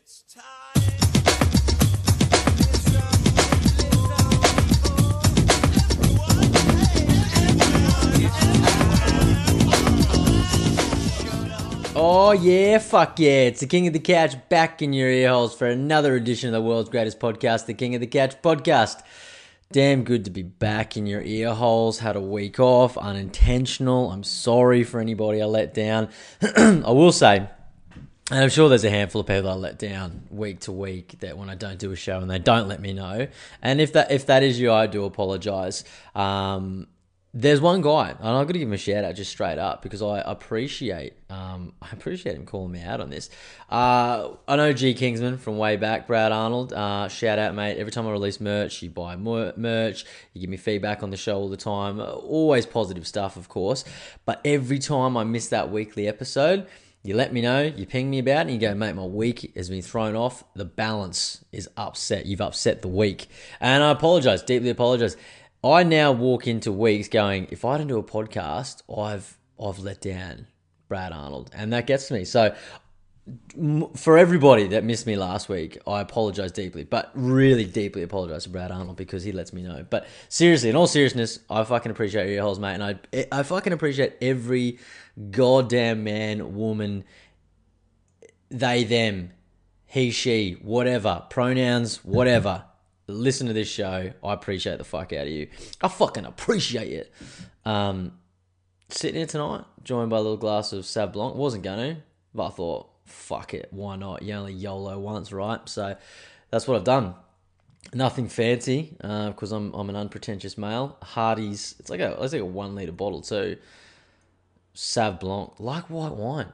It's time. Oh yeah, fuck yeah! It's the King of the Couch back in your ear holes for another edition of the world's greatest podcast, the King of the Couch podcast. Damn good to be back in your ear holes. Had a week off, unintentional. I'm sorry for anybody I let down. I will say, and I'm sure there's a handful of people I let down week to week that when I don't do a show and they don't let me know. And if that if that is you, I do apologize. Um, there's one guy, and got to give him a shout out just straight up because I appreciate um, I appreciate him calling me out on this. Uh, I know G Kingsman from way back, Brad Arnold. Uh, shout out, mate. Every time I release merch, you buy mer- merch, you give me feedback on the show all the time. Always positive stuff, of course. But every time I miss that weekly episode, you let me know, you ping me about it, and you go, mate, my week has been thrown off. The balance is upset. You've upset the week. And I apologize, deeply apologize. I now walk into weeks going, if I don't do a podcast, I've I've let down Brad Arnold, and that gets to me. So for everybody that missed me last week, I apologize deeply, but really deeply apologize to Brad Arnold because he lets me know. But seriously, in all seriousness, I fucking appreciate your holes, mate, and I I fucking appreciate every goddamn man, woman, they, them, he, she, whatever, pronouns, whatever. Listen to this show. I appreciate the fuck out of you. I fucking appreciate it. Um, sitting here tonight, joined by a little glass of Sauv Blanc. Wasn't gonna, but I thought, fuck it, why not? You only YOLO once, right? So that's what I've done. Nothing fancy, because I'm I'm an unpretentious male. Hardy's, it's like a it's like a one liter bottle too. Sauv Blanc, like white wine.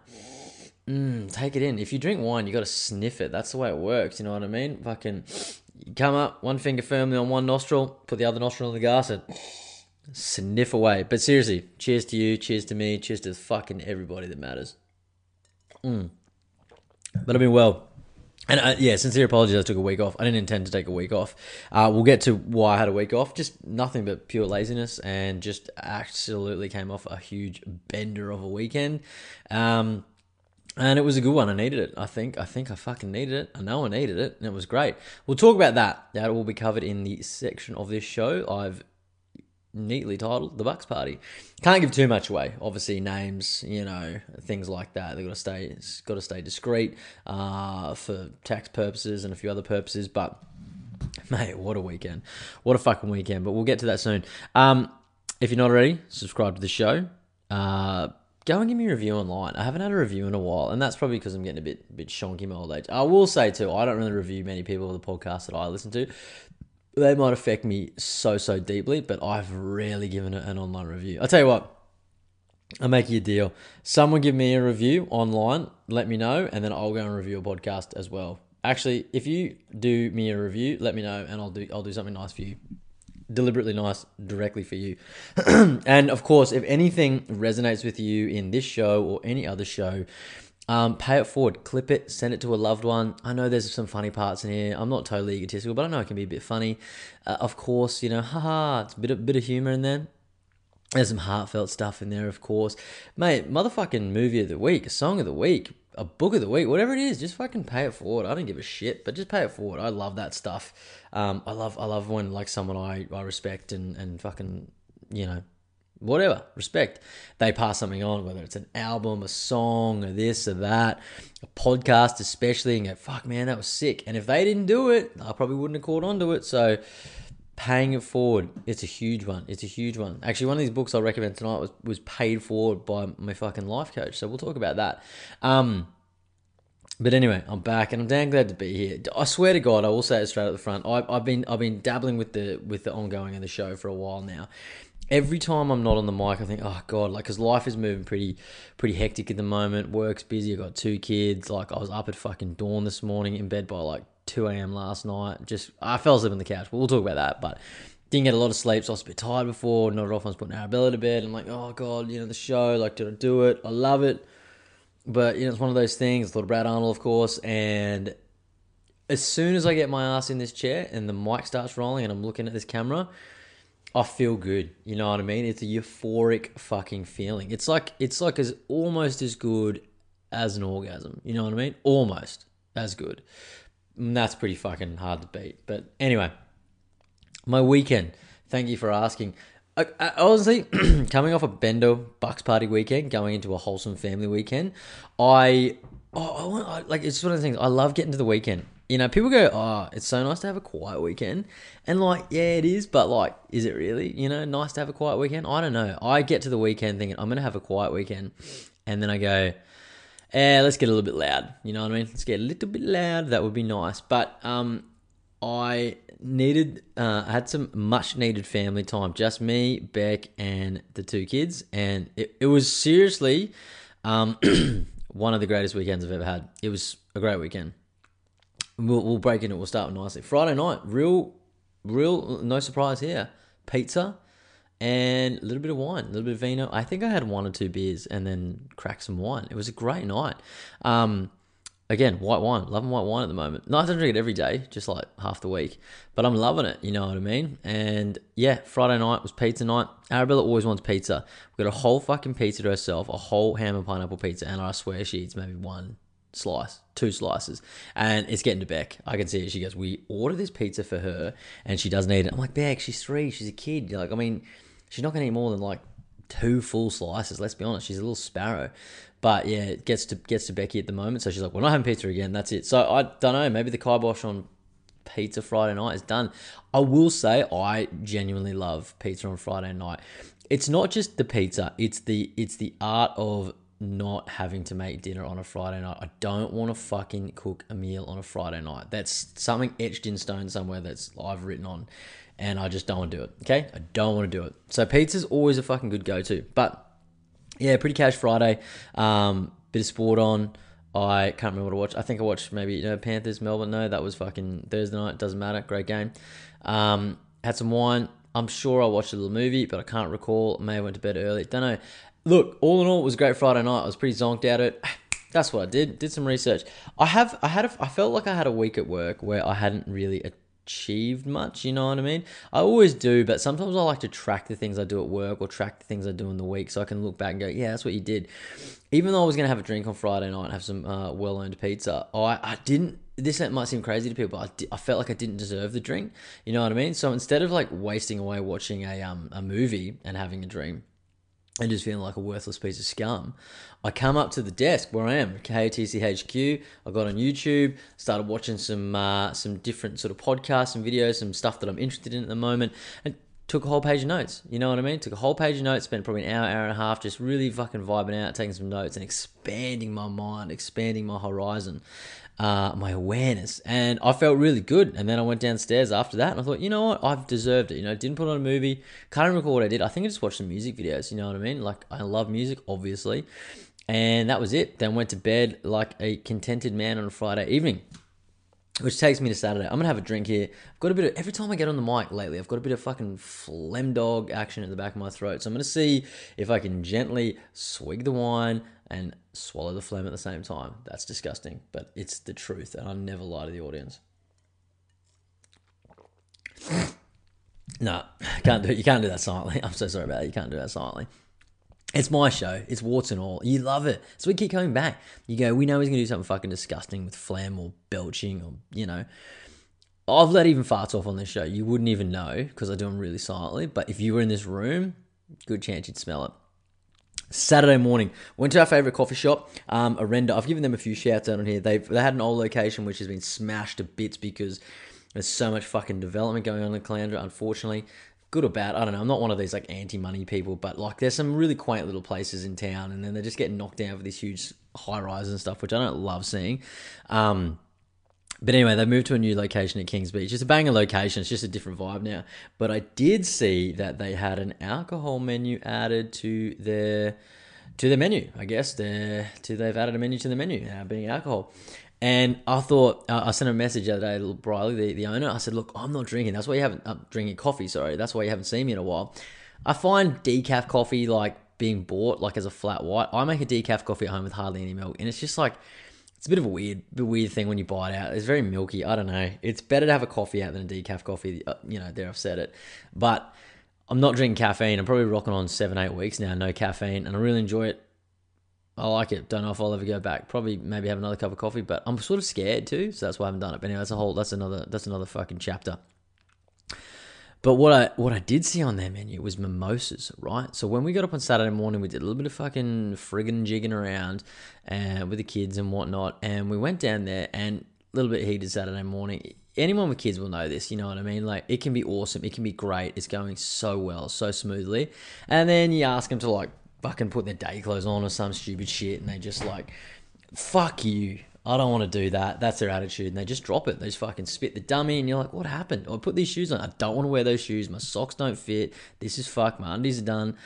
Mm, take it in. If you drink wine, you got to sniff it. That's the way it works. You know what I mean? Fucking, come up, one finger firmly on one nostril, put the other nostril in the glass, and sniff away. But seriously, cheers to you, cheers to me, cheers to fucking everybody that matters. Mm. But I've been well. And uh, yeah, sincere apologies. I took a week off. I didn't intend to take a week off. Uh, we'll get to why I had a week off. Just nothing but pure laziness, and just absolutely came off a huge bender of a weekend. Um, and it was a good one. I needed it. I think. I think I fucking needed it. I know I needed it, and it was great. We'll talk about that. That will be covered in the section of this show. I've neatly titled "The Bucks Party." Can't give too much away. Obviously, names, you know, things like that. They've got to stay. Got to stay discreet uh, for tax purposes and a few other purposes. But mate, what a weekend! What a fucking weekend! But we'll get to that soon. Um, if you're not already, subscribe to the show. Uh, go and give me a review online. I haven't had a review in a while, and that's probably because I'm getting a bit bit shonky my old age. I will say too, I don't really review many people of the podcast that I listen to. They might affect me so so deeply, but I've rarely given it an online review. I'll tell you what. I'll make you a deal. Someone give me a review online, let me know, and then I'll go and review a podcast as well. Actually, if you do me a review, let me know, and I'll do I'll do something nice for you deliberately nice directly for you. and of course, if anything resonates with you in this show or any other show, um, pay it forward, clip it, send it to a loved one. I know there's some funny parts in here. I'm not totally egotistical, but I know it can be a bit funny. Uh, of course, you know, haha, it's a bit, a bit of humor in there. There's some heartfelt stuff in there, of course. Mate, motherfucking movie of the week, a song of the week, a book of the week, whatever it is, just fucking pay it forward. I don't give a shit, but just pay it forward. I love that stuff. Um, I love I love when like someone I, I respect and, and fucking you know whatever respect they pass something on whether it's an album a song or this or that a podcast especially and go fuck man that was sick and if they didn't do it I probably wouldn't have caught on to it so paying it forward it's a huge one it's a huge one actually one of these books i recommend tonight was, was paid forward by my fucking life coach so we'll talk about that um but anyway, I'm back and I'm damn glad to be here. I swear to God, I will say it straight at the front. I, I've been I've been dabbling with the with the ongoing of the show for a while now. Every time I'm not on the mic, I think, oh God, like because life is moving pretty pretty hectic at the moment. Work's busy. I got two kids. Like I was up at fucking dawn this morning, in bed by like 2 a.m. last night. Just I fell asleep on the couch. But we'll talk about that. But didn't get a lot of sleep, so I was a bit tired before. Not often I was putting Arabella to bed. I'm like, oh God, you know the show. Like, did I do it? I love it. But you know, it's one of those things. I thought of Brad Arnold, of course, and as soon as I get my ass in this chair and the mic starts rolling and I'm looking at this camera, I feel good. You know what I mean? It's a euphoric fucking feeling. It's like it's like as almost as good as an orgasm. You know what I mean? Almost. as good. And that's pretty fucking hard to beat. But anyway, my weekend. Thank you for asking. I, I, honestly, coming off a Bendo Bucks party weekend, going into a wholesome family weekend, I, oh, I want, I, like it's one of the things I love getting to the weekend. You know, people go, "Oh, it's so nice to have a quiet weekend," and like, yeah, it is, but like, is it really? You know, nice to have a quiet weekend? I don't know. I get to the weekend thinking I'm gonna have a quiet weekend, and then I go, eh, let's get a little bit loud. You know what I mean? Let's get a little bit loud. That would be nice. But um, I needed, uh, I had some much needed family time. Just me, Beck, and the two kids, and it, it was seriously um, one of the greatest weekends I've ever had. It was a great weekend. We'll, we'll break into it. We'll start nicely. Friday night, real, real, no surprise here. Pizza and a little bit of wine, a little bit of vino. I think I had one or two beers and then cracked some wine. It was a great night. Um, again, white wine, loving white wine at the moment. Not to drink it every day, just like half the week, but I'm loving it. You know what I mean? And yeah, Friday night was pizza night. Arabella always wants pizza. We got a whole fucking pizza to herself, a whole ham and pineapple pizza, and I swear she eats maybe one slice, two slices, and it's getting to Beck. I can see it. She goes, "We ordered this pizza for her, and she doesn't eat it." I'm like, "Beck, she's three. She's a kid. Like, I mean, she's not gonna eat more than like two full slices. Let's be honest, she's a little sparrow." But yeah, it gets to gets to Becky at the moment, so she's like, "We're not having pizza again. That's it." So I don't know. Maybe the kibosh on pizza Friday night is done. I will say I genuinely love pizza on Friday night. It's not just the pizza; it's the it's the art of not having to make dinner on a Friday night. I don't want to fucking cook a meal on a Friday night. That's something etched in stone somewhere that's I've written on, and I just don't want to do it. Okay, I don't want to do it. So pizza's always a fucking good go to. But yeah, pretty cash Friday. Um, bit of sport on. I can't remember what I watched. I think I watched maybe you know Panthers Melbourne. No, that was fucking Thursday night. Doesn't matter. Great game. Um, had some wine. I'm sure I watched a little movie, but I can't recall. May have went to bed early. Don't know. Look, all in all, it was a great Friday night. I was pretty zonked out it. That's what I did. Did some research. I have. I had. A, I felt like I had a week at work where I hadn't really achieved much. You know what I mean? I always do, but sometimes I like to track the things I do at work or track the things I do in the week, so I can look back and go, "Yeah, that's what you did." Even though I was gonna have a drink on Friday night and have some uh, well-earned pizza, I I didn't. This might seem crazy to people, but I, di- I felt like I didn't deserve the drink. You know what I mean? So instead of like wasting away watching a um a movie and having a drink and just feeling like a worthless piece of scum, I come up to the desk where I am, KOTCHQ. I got on YouTube, started watching some uh, some different sort of podcasts and videos, some stuff that I'm interested in at the moment, and took a whole page of notes. You know what I mean? Took a whole page of notes, spent probably an hour, hour and a half, just really fucking vibing out, taking some notes and expanding my mind, expanding my horizon uh, my awareness, and I felt really good. And then I went downstairs after that, and I thought, you know what, I've deserved it. You know, didn't put on a movie, can't recall what I did. I think I just watched some music videos. You know what I mean? Like I love music, obviously, and that was it. Then went to bed like a contented man on a Friday evening. Which takes me to Saturday. I'm gonna have a drink here. I've got a bit of every time I get on the mic lately, I've got a bit of fucking phlegm dog action at the back of my throat. So I'm gonna see if I can gently swig the wine and swallow the phlegm at the same time. That's disgusting, but it's the truth, and I never lie to the audience. no, can't do it. You can't do that silently. I'm so sorry about that. You can't do that silently. It's my show. It's warts and all. You love it. So we keep coming back. You go, we know he's going to do something fucking disgusting with phlegm or belching or, you know. I've let even farts off on this show. You wouldn't even know because I do them really silently. But if you were in this room, good chance you'd smell it. Saturday morning, went to our favorite coffee shop, um, Arenda. I've given them a few shouts out on here. They've they had an old location which has been smashed to bits because there's so much fucking development going on in Caloundra. Unfortunately, good or bad, I don't know. I'm not one of these like anti-money people, but like there's some really quaint little places in town, and then they just get knocked down for these huge high rises and stuff, which I don't love seeing. Um, but anyway, they moved to a new location at Kings Beach. It's a banger location. It's just a different vibe now. But I did see that they had an alcohol menu added to their to their menu. I guess they to they've added a menu to the menu, uh, being alcohol. And I thought uh, I sent a message the other day to Briley, the, the owner. I said, "Look, I'm not drinking. That's why you haven't uh, drinking coffee. Sorry, that's why you haven't seen me in a while. I find decaf coffee like being bought like as a flat white. I make a decaf coffee at home with hardly any milk, and it's just like it's a bit of a weird, weird thing when you buy it out. It's very milky. I don't know. It's better to have a coffee out than a decaf coffee. Uh, you know, there I've said it, but I'm not drinking caffeine. I'm probably rocking on seven, eight weeks now, no caffeine, and I really enjoy it. I like it. Don't know if I'll ever go back. Probably maybe have another cup of coffee, but I'm sort of scared too, so that's why I haven't done it. But anyway, that's a whole that's another that's another fucking chapter. But what I what I did see on their menu was mimosas, right? So when we got up on Saturday morning, we did a little bit of fucking friggin' jigging around uh, with the kids and whatnot, and we went down there and a little bit heated Saturday morning. Anyone with kids will know this, you know what I mean? Like it can be awesome, it can be great, it's going so well, so smoothly, and then you ask them to like fucking put their day clothes on or some stupid shit, and they just like, fuck you. I don't want to do that. That's their attitude. And they just drop it. They just fucking spit the dummy. And you're like, what happened? I put these shoes on. I don't want to wear those shoes. My socks don't fit. This is fuck. My undies are done.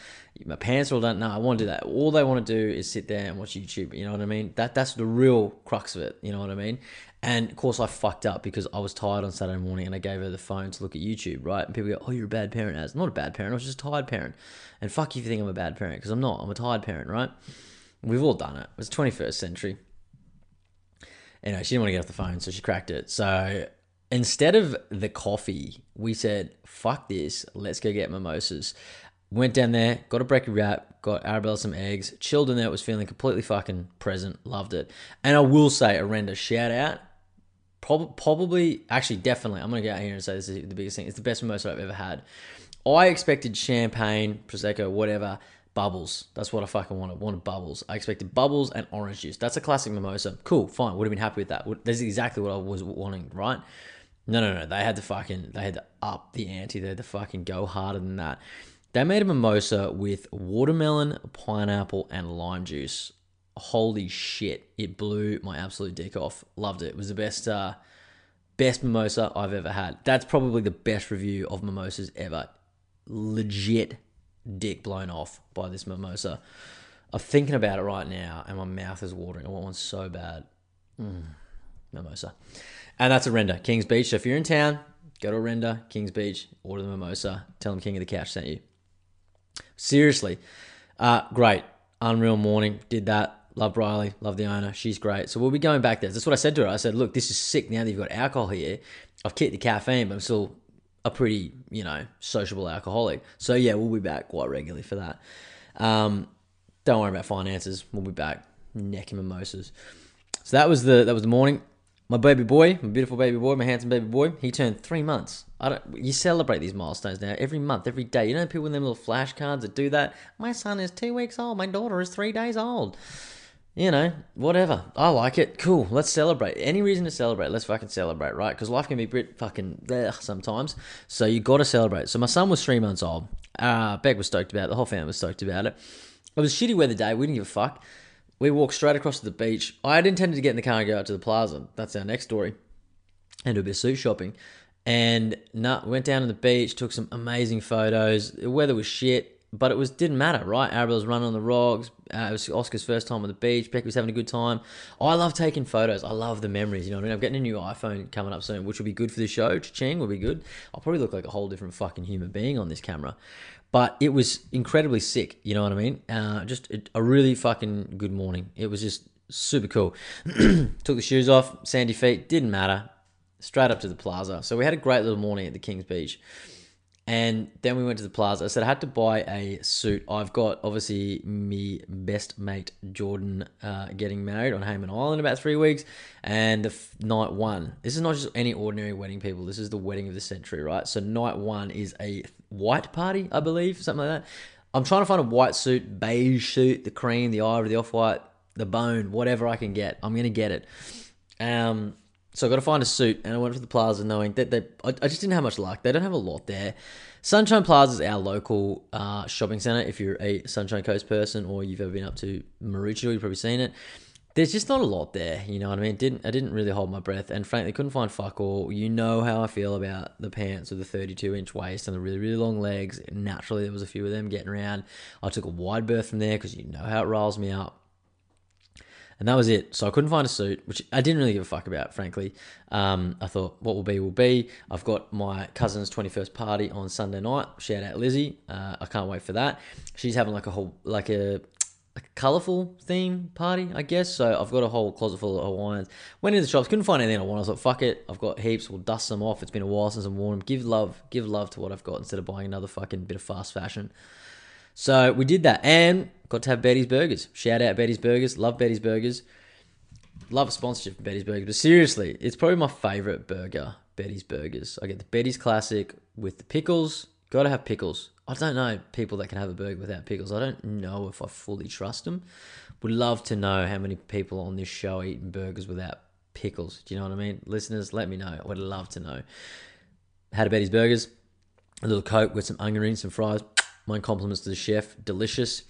My pants are all done. No, I want to do that. All they want to do is sit there and watch YouTube. You know what I mean? That That's the real crux of it. You know what I mean? And of course, I fucked up because I was tired on Saturday morning and I gave her the phone to look at YouTube, right? And people go, oh, you're a bad parent. As not a bad parent. I was just a tired parent. And fuck you if you think I'm a bad parent because I'm not. I'm a tired parent, right? We've all done it. It's 21st century anyway, she didn't want to get off the phone, so she cracked it. So instead of the coffee, we said, fuck this, let's go get mimosas. Went down there, got a brekkie wrap, got Arabella some eggs, chilled in there, was feeling completely fucking present, loved it. And I will say, Arenda, shout out. Prob- probably, actually, definitely, I'm going to get out here and say this is the biggest thing. It's the best mimosa I've ever had. I expected champagne, Prosecco, whatever bubbles. That's what I fucking wanted. Wanted bubbles. I expected bubbles and orange juice. That's a classic mimosa. Cool, fine. Would have been happy with that. That's exactly what I was wanting, right? No, no, no. They had to fucking, they had to up the ante. They had to fucking go harder than that. They made a mimosa with watermelon, pineapple, and lime juice. Holy shit! It blew my absolute dick off. Loved it. It was the best, uh, best mimosa I've ever had. That's probably the best review of mimosas ever. Legit dick blown off by this mimosa. I'm thinking about it right now, and my mouth is watering. I want one so bad. Mm, mimosa, and that's a render Kings Beach. So if you're in town, go to a render Kings Beach, order the mimosa. Tell them King of the Couch sent you. Seriously, uh, great, unreal morning. Did that. Love Riley, love the owner. She's great. So we'll be going back there. That's what I said to her. I said, look, this is sick. Now that you've got alcohol here, I've kicked the caffeine, but I'm still a pretty, you know, sociable alcoholic. So yeah, we'll be back quite regularly for that. Um, don't worry about finances. We'll be back necking mimosas. So that was the that was the morning. My baby boy, my beautiful baby boy, my handsome baby boy, he turned three months. I don't. You celebrate these milestones now every month, every day. You know people with them little flashcards that do that. My son is two weeks old. My daughter is three days old you know, whatever. I like it. Cool. Let's celebrate. Any reason to celebrate, let's fucking celebrate, right? Because life can be bit fucking ugh, sometimes. So you got to celebrate. So my son was three months old. Uh, Beck was stoked about it. The whole family was stoked about it. It was shitty weather day. We didn't give a fuck. We walked straight across to the beach. I had intended to get in the car and go out to the plaza. That's our next story. And do a bit of suit shopping. And nah, went down to the beach, took some amazing photos. The weather was shit but it was didn't matter, right? Arabella was running on the rocks. Uh, it was Oscar's first time on the beach. Becky was having a good time. I love taking photos. I love the memories. You know what I mean? I'm getting a new iPhone coming up soon, which will be good for the show. Ching will be good. I'll probably look like a whole different fucking human being on this camera. But it was incredibly sick. You know what I mean? Uh, just a really fucking good morning. It was just super cool. Took the shoes off, sandy feet, didn't matter. Straight up to the plaza. So we had a great little morning at the King's Beach. And then we went to the plaza. I said I had to buy a suit. I've got obviously me best mate Jordan uh, getting married on Hayman Island in about three weeks, and the f- night one. This is not just any ordinary wedding, people. This is the wedding of the century, right? So night one is a white party, I believe, something like that. I'm trying to find a white suit, beige suit, the cream, the ivory, the off white, the bone, whatever I can get. I'm gonna get it. Um, so I got to find a suit, and I went to the plaza knowing that they. I, I just didn't have much luck. They don't have a lot there. Sunshine Plaza is our local uh, shopping center. If you're a Sunshine Coast person or you've ever been up to Maroochydore, you've probably seen it. There's just not a lot there, you know what I mean? Didn't I didn't really hold my breath, and frankly, couldn't find fuck all. You know how I feel about the pants with the 32 inch waist and the really really long legs. Naturally, there was a few of them getting around. I took a wide berth from there because you know how it riles me up and that was it. So I couldn't find a suit, which I didn't really give a fuck about, frankly. Um, I thought what will be will be. I've got my cousin's twenty first party on Sunday night. Shout out Lizzie. Uh, I can't wait for that. She's having like a whole like a a colourful theme party, I guess. So I've got a whole closet full of Hawaiians. Went into the shops, couldn't find anything I wanted. I thought, fuck it, I've got heaps. We'll dust them off. It's been a while since I've worn them. Give love, give love to what I've got instead of buying another fucking bit of fast fashion. So we did that and got to have Betty's Burgers. Shout out Betty's Burgers. Love Betty's Burgers. Love a sponsorship for Betty's Burgers. But seriously, it's probably my favorite burger, Betty's Burgers. I get the Betty's Classic with the pickles. Got to have pickles. I don't know people that can have a burger without pickles. I don't know if I fully trust them. Would love to know how many people on this show are eating burgers without pickles. Do you know what I mean? Listeners, let me know. I would love to know. Had a Betty's Burgers, a little Coke with some onion rings, some fries. My compliments to the chef. Delicious.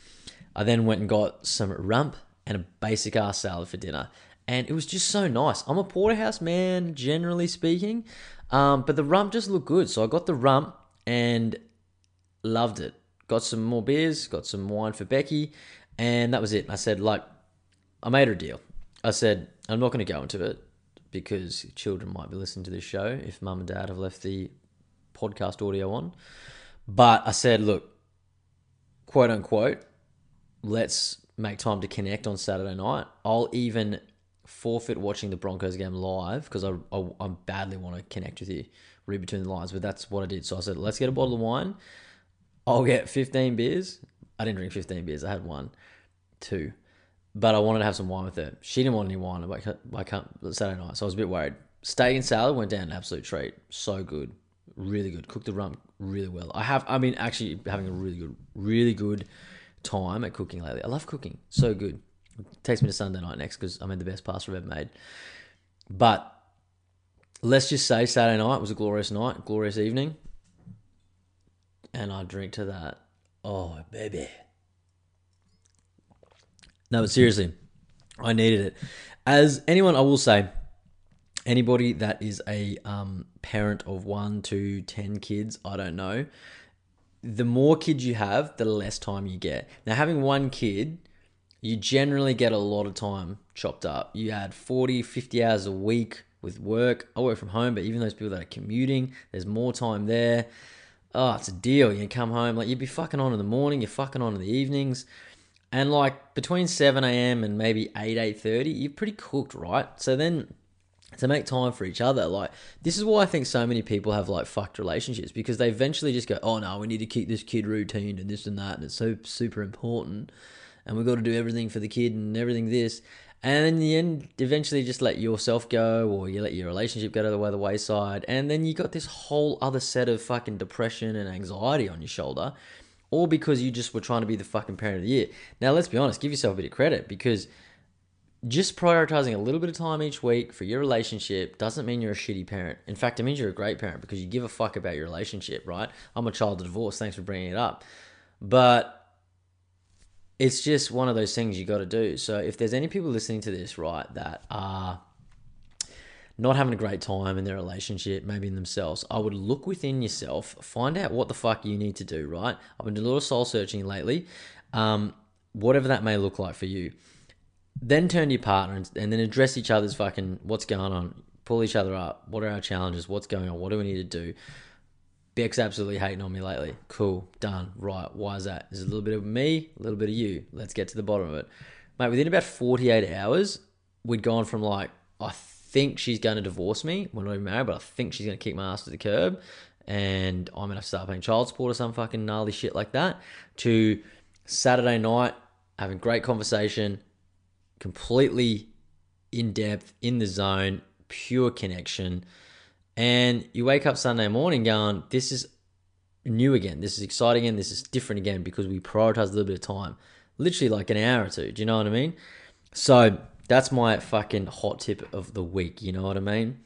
I then went and got some rump and a basic ass salad for dinner. And it was just so nice. I'm a porterhouse man, generally speaking. Um, but the rump just looked good. So I got the rump and loved it. Got some more beers, got some wine for Becky, and that was it. I said, like, I made her a deal. I said, I'm not going to go into it because children might be listening to this show if mum and dad have left the podcast audio on. But I said, look, quote unquote, let's make time to connect on Saturday night. I'll even forfeit watching the Broncos game live because I, I, I badly want to connect with you, read between the lines. But that's what I did. So I said, let's get a bottle of wine. I'll get 15 beers. I didn't drink 15 beers. I had one, two. But I wanted to have some wine with her. She didn't want any wine. I can't, I can't Saturday night. So I was a bit worried. Steak and salad went down an absolute treat. So good. Really good. Cooked the rump really well. I have, I mean, actually having a really good, really good time at cooking lately. I love cooking. So good. It takes me to Sunday night next because I made the best pasta I've ever made. But let's just say Saturday night was a glorious night, glorious evening. And I drink to that. Oh, baby. No, but seriously, I needed it. As anyone, I will say, anybody that is a um, parent of one, two, ten kids, I don't know. The more kids you have, the less time you get. Now, having one kid, you generally get a lot of time chopped up. You add 40, 50 hours a week with work. I work from home, but even those people that are commuting, there's more time there. Oh, it's a deal. You come home, like you'd be fucking on in the morning, you're fucking on in the evenings. And like between 7 a.m. and maybe 8, 8.30, you're pretty cooked, right? So then to make time for each other, like this is why I think so many people have like fucked relationships because they eventually just go, oh no, we need to keep this kid routine and this and that, and it's so super important, and we've got to do everything for the kid and everything this, and in the end, eventually just let yourself go or you let your relationship go to the, way, the wayside, and then you got this whole other set of fucking depression and anxiety on your shoulder all because you just were trying to be the fucking parent of the year. Now, let's be honest, give yourself a bit of credit because just prioritizing a little bit of time each week for your relationship doesn't mean you're a shitty parent. In fact, it means you're a great parent because you give a fuck about your relationship, right? I'm a child of divorce. Thanks for bringing it up. But it's just one of those things you got to do. So if there's any people listening to this, right, that are not having a great time in their relationship, maybe in themselves, I would look within yourself, find out what the fuck you need to do, right? I've been doing a little soul searching lately, um, whatever that may look like for you. Then turn to your partner and, and then address each other's fucking what's going on, pull each other up. What are our challenges? What's going on? What do we need to do? Beck's absolutely hating on me lately. Cool, done, right. Why is that? There's a little bit of me, a little bit of you. Let's get to the bottom of it. Mate, within about 48 hours, we'd gone from like, I think she's going to divorce me. We're not even married, but I think she's going to kick my ass to the curb. And I'm going to have to start paying child support or some fucking gnarly shit like that. To Saturday night, having great conversation, completely in depth, in the zone, pure connection. And you wake up Sunday morning going, this is new again. This is exciting again. This is different again because we prioritize a little bit of time. Literally like an hour or two. Do you know what I mean? So that's my fucking hot tip of the week. You know what I mean?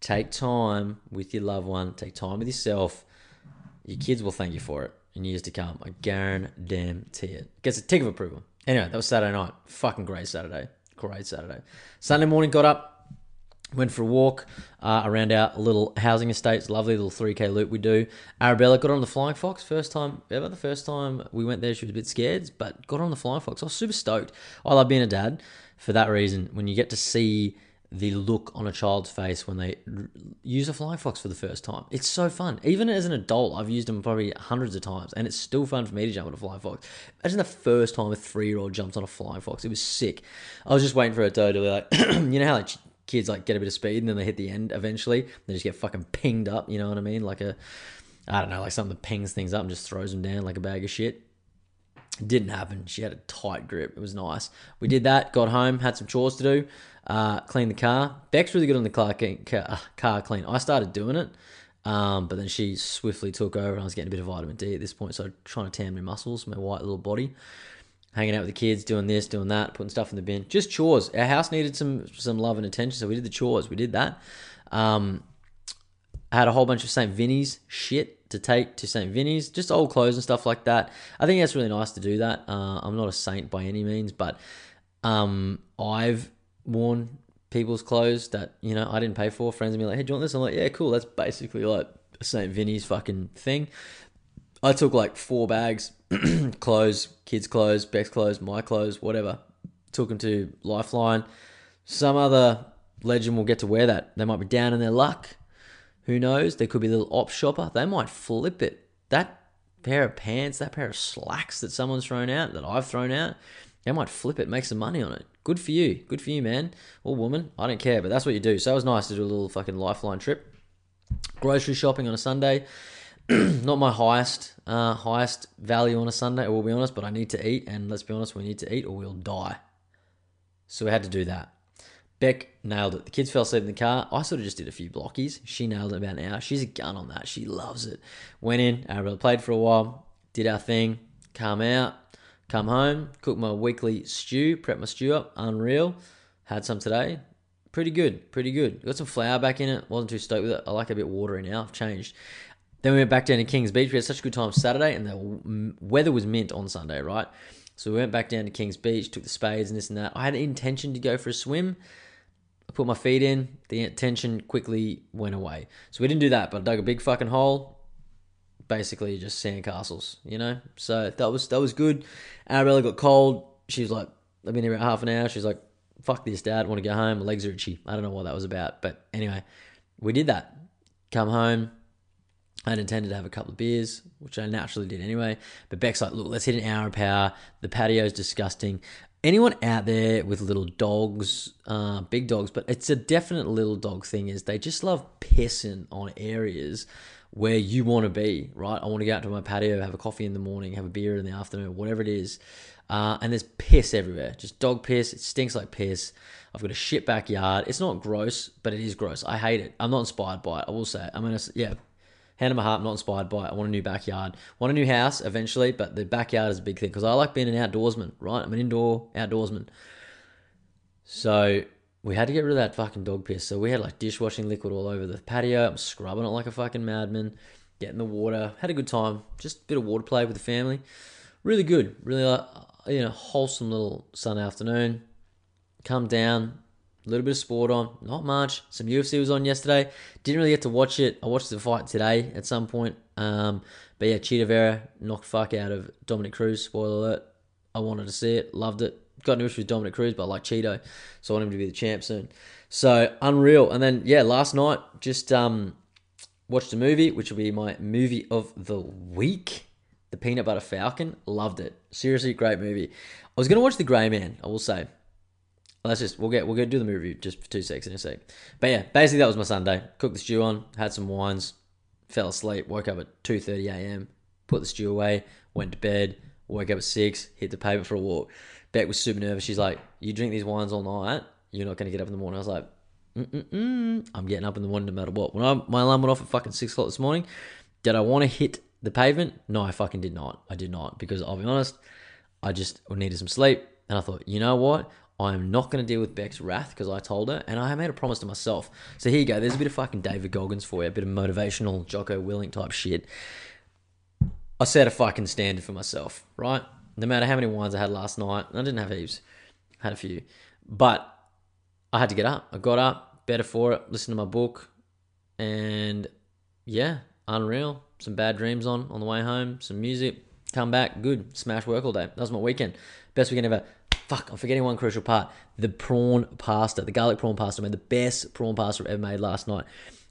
Take time with your loved one. Take time with yourself. Your kids will thank you for it in years to come. I guarantee it. Gets a tick of approval. Anyway, that was Saturday night. Fucking great Saturday. Great Saturday. Sunday morning, got up, went for a walk uh, around our little housing estates. Lovely little 3K loop we do. Arabella got on the Flying Fox. First time ever. The first time we went there, she was a bit scared, but got on the Flying Fox. I was super stoked. I love being a dad for that reason. When you get to see the look on a child's face when they r- use a flying fox for the first time. It's so fun. Even as an adult, I've used them probably hundreds of times, and it's still fun for me to jump on a flying fox. Imagine the first time a three year old jumps on a flying fox. It was sick. I was just waiting for it to be like, you know how like kids like get a bit of speed and then they hit the end eventually. They just get fucking pinged up. You know what I mean? Like a, I don't know, like something that pings things up and just throws them down like a bag of shit. Didn't happen. She had a tight grip. It was nice. We did that. Got home. Had some chores to do. Uh, cleaned the car. Beck's really good on the car, car, car clean. I started doing it, um, but then she swiftly took over, and I was getting a bit of vitamin D at this point. So trying to tan my muscles, my white little body. Hanging out with the kids, doing this, doing that, putting stuff in the bin. Just chores. Our house needed some some love and attention, so we did the chores. We did that. Um, I had a whole bunch of St. Vinny's shit to take to St. Vinny's, just old clothes and stuff like that. I think that's really nice to do that. Uh, I'm not a saint by any means, but um, I've worn people's clothes that you know I didn't pay for. Friends of me like, hey, do you want this? I'm like, yeah, cool. That's basically like a St. Vinny's fucking thing. I took like four bags, clothes, kids' clothes, Beck's clothes, my clothes, whatever. Took them to Lifeline. Some other legend will get to wear that. They might be down in their luck. Who knows? There could be a little op shopper. They might flip it. That pair of pants, that pair of slacks that someone's thrown out, that I've thrown out, they might flip it, make some money on it. Good for you. Good for you, man. Or woman. I don't care, but that's what you do. So it was nice to do a little fucking lifeline trip. Grocery shopping on a Sunday. Not my highest uh, highest value on a Sunday, I will be honest, but I need to eat, and let's be honest, we need to eat or we'll die. So we had to do that. Beck nailed it. The kids fell asleep in the car. I sort of just did a few blockies. She nailed it about an hour. She's a gun on that. She loves it. Went in, Arabella played for a while, did our thing, come out, come home, cook my weekly stew, prep my stew up. Unreal. Had some today. Pretty good. Pretty good. Got some flour back in it. Wasn't too stoked with it. I like a bit watery now. I've changed. Then we went back down to Kings Beach. We had such a good time Saturday, and the weather was mint on Sunday, right? So we went back down to Kings Beach, took the spades and this and that. I had an intention to go for a swim. I put my feet in. The tension quickly went away. So we didn't do that, but I dug a big fucking hole. Basically, just sandcastles, you know. So that was that was good. Arabella got cold. She was like, "I've been here about half an hour." She's like, "Fuck this, Dad. I want to go home. My legs are itchy." I don't know what that was about, but anyway, we did that. Come home. I'd intended to have a couple of beers, which I naturally did anyway. But Beck's like, look, let's hit an hour of power. The patio's disgusting. Anyone out there with little dogs, uh, big dogs, but it's a definite little dog thing, is they just love pissing on areas where you want to be, right? I want to go out to my patio, have a coffee in the morning, have a beer in the afternoon, whatever it is. Uh, and there's piss everywhere, just dog piss. It stinks like piss. I've got a shit backyard. It's not gross, but it is gross. I hate it. I'm not inspired by it. I will say. It. I'm gonna, yeah, hand on my heart, I'm not inspired by it. I want a new backyard. Want a new house eventually, but the backyard is a big thing because I like being an outdoorsman, right? I'm an indoor outdoorsman. So we had to get rid of that fucking dog piss. So we had like dishwashing liquid all over the patio. I'm scrubbing it like a fucking madman, getting the water. Had a good time. Just a bit of water play with the family. Really good. Really, uh, you know, wholesome little Sunday afternoon. Come down, a little bit of sport on, not much. Some UFC was on yesterday. Didn't really get to watch it. I watched the fight today at some point. Um, but yeah, Chito Vera knocked fuck out of Dominick Cruz. Spoiler alert. I wanted to see it. Loved it. Got no issue with Dominick Cruz, but I like Chito. so I want him to be the champ soon. So unreal. And then yeah, last night just um, watched a movie, which will be my movie of the week. The Peanut Butter Falcon. Loved it. Seriously, great movie. I was gonna watch The Grey Man. I will say. Let's just we'll get we'll go do the movie just for two seconds in a sec. But yeah, basically that was my Sunday. Cooked the stew on, had some wines, fell asleep, woke up at two thirty a.m. Put the stew away, went to bed, woke up at six, hit the pavement for a walk. Beck was super nervous. She's like, "You drink these wines all night, you're not to get up in the morning." I was like, Mm-mm-mm. "I'm getting up in the morning no matter what." When I, my alarm went off at fucking six o'clock this morning, did I want to hit the pavement? No, I fucking did not. I did not because I'll be honest, I just needed some sleep, and I thought, you know what? I'm not going to deal with Beck's wrath because I told her, and I made a promise to myself. So here you go. There's a bit of fucking David Goggins for you, a bit of motivational Jocko Willink type shit. I set a fucking standard for myself, right? No matter how many wines I had last night, I didn't have heaps, I had a few, but I had to get up. I got up, better for it, listened to my book, and yeah, unreal. Some bad dreams on on the way home, some music, come back, good, smash work all day. That was my weekend. Best weekend ever. Fuck, I'm forgetting one crucial part. The prawn pasta, the garlic prawn pasta. I made the best prawn pasta I've ever made last night.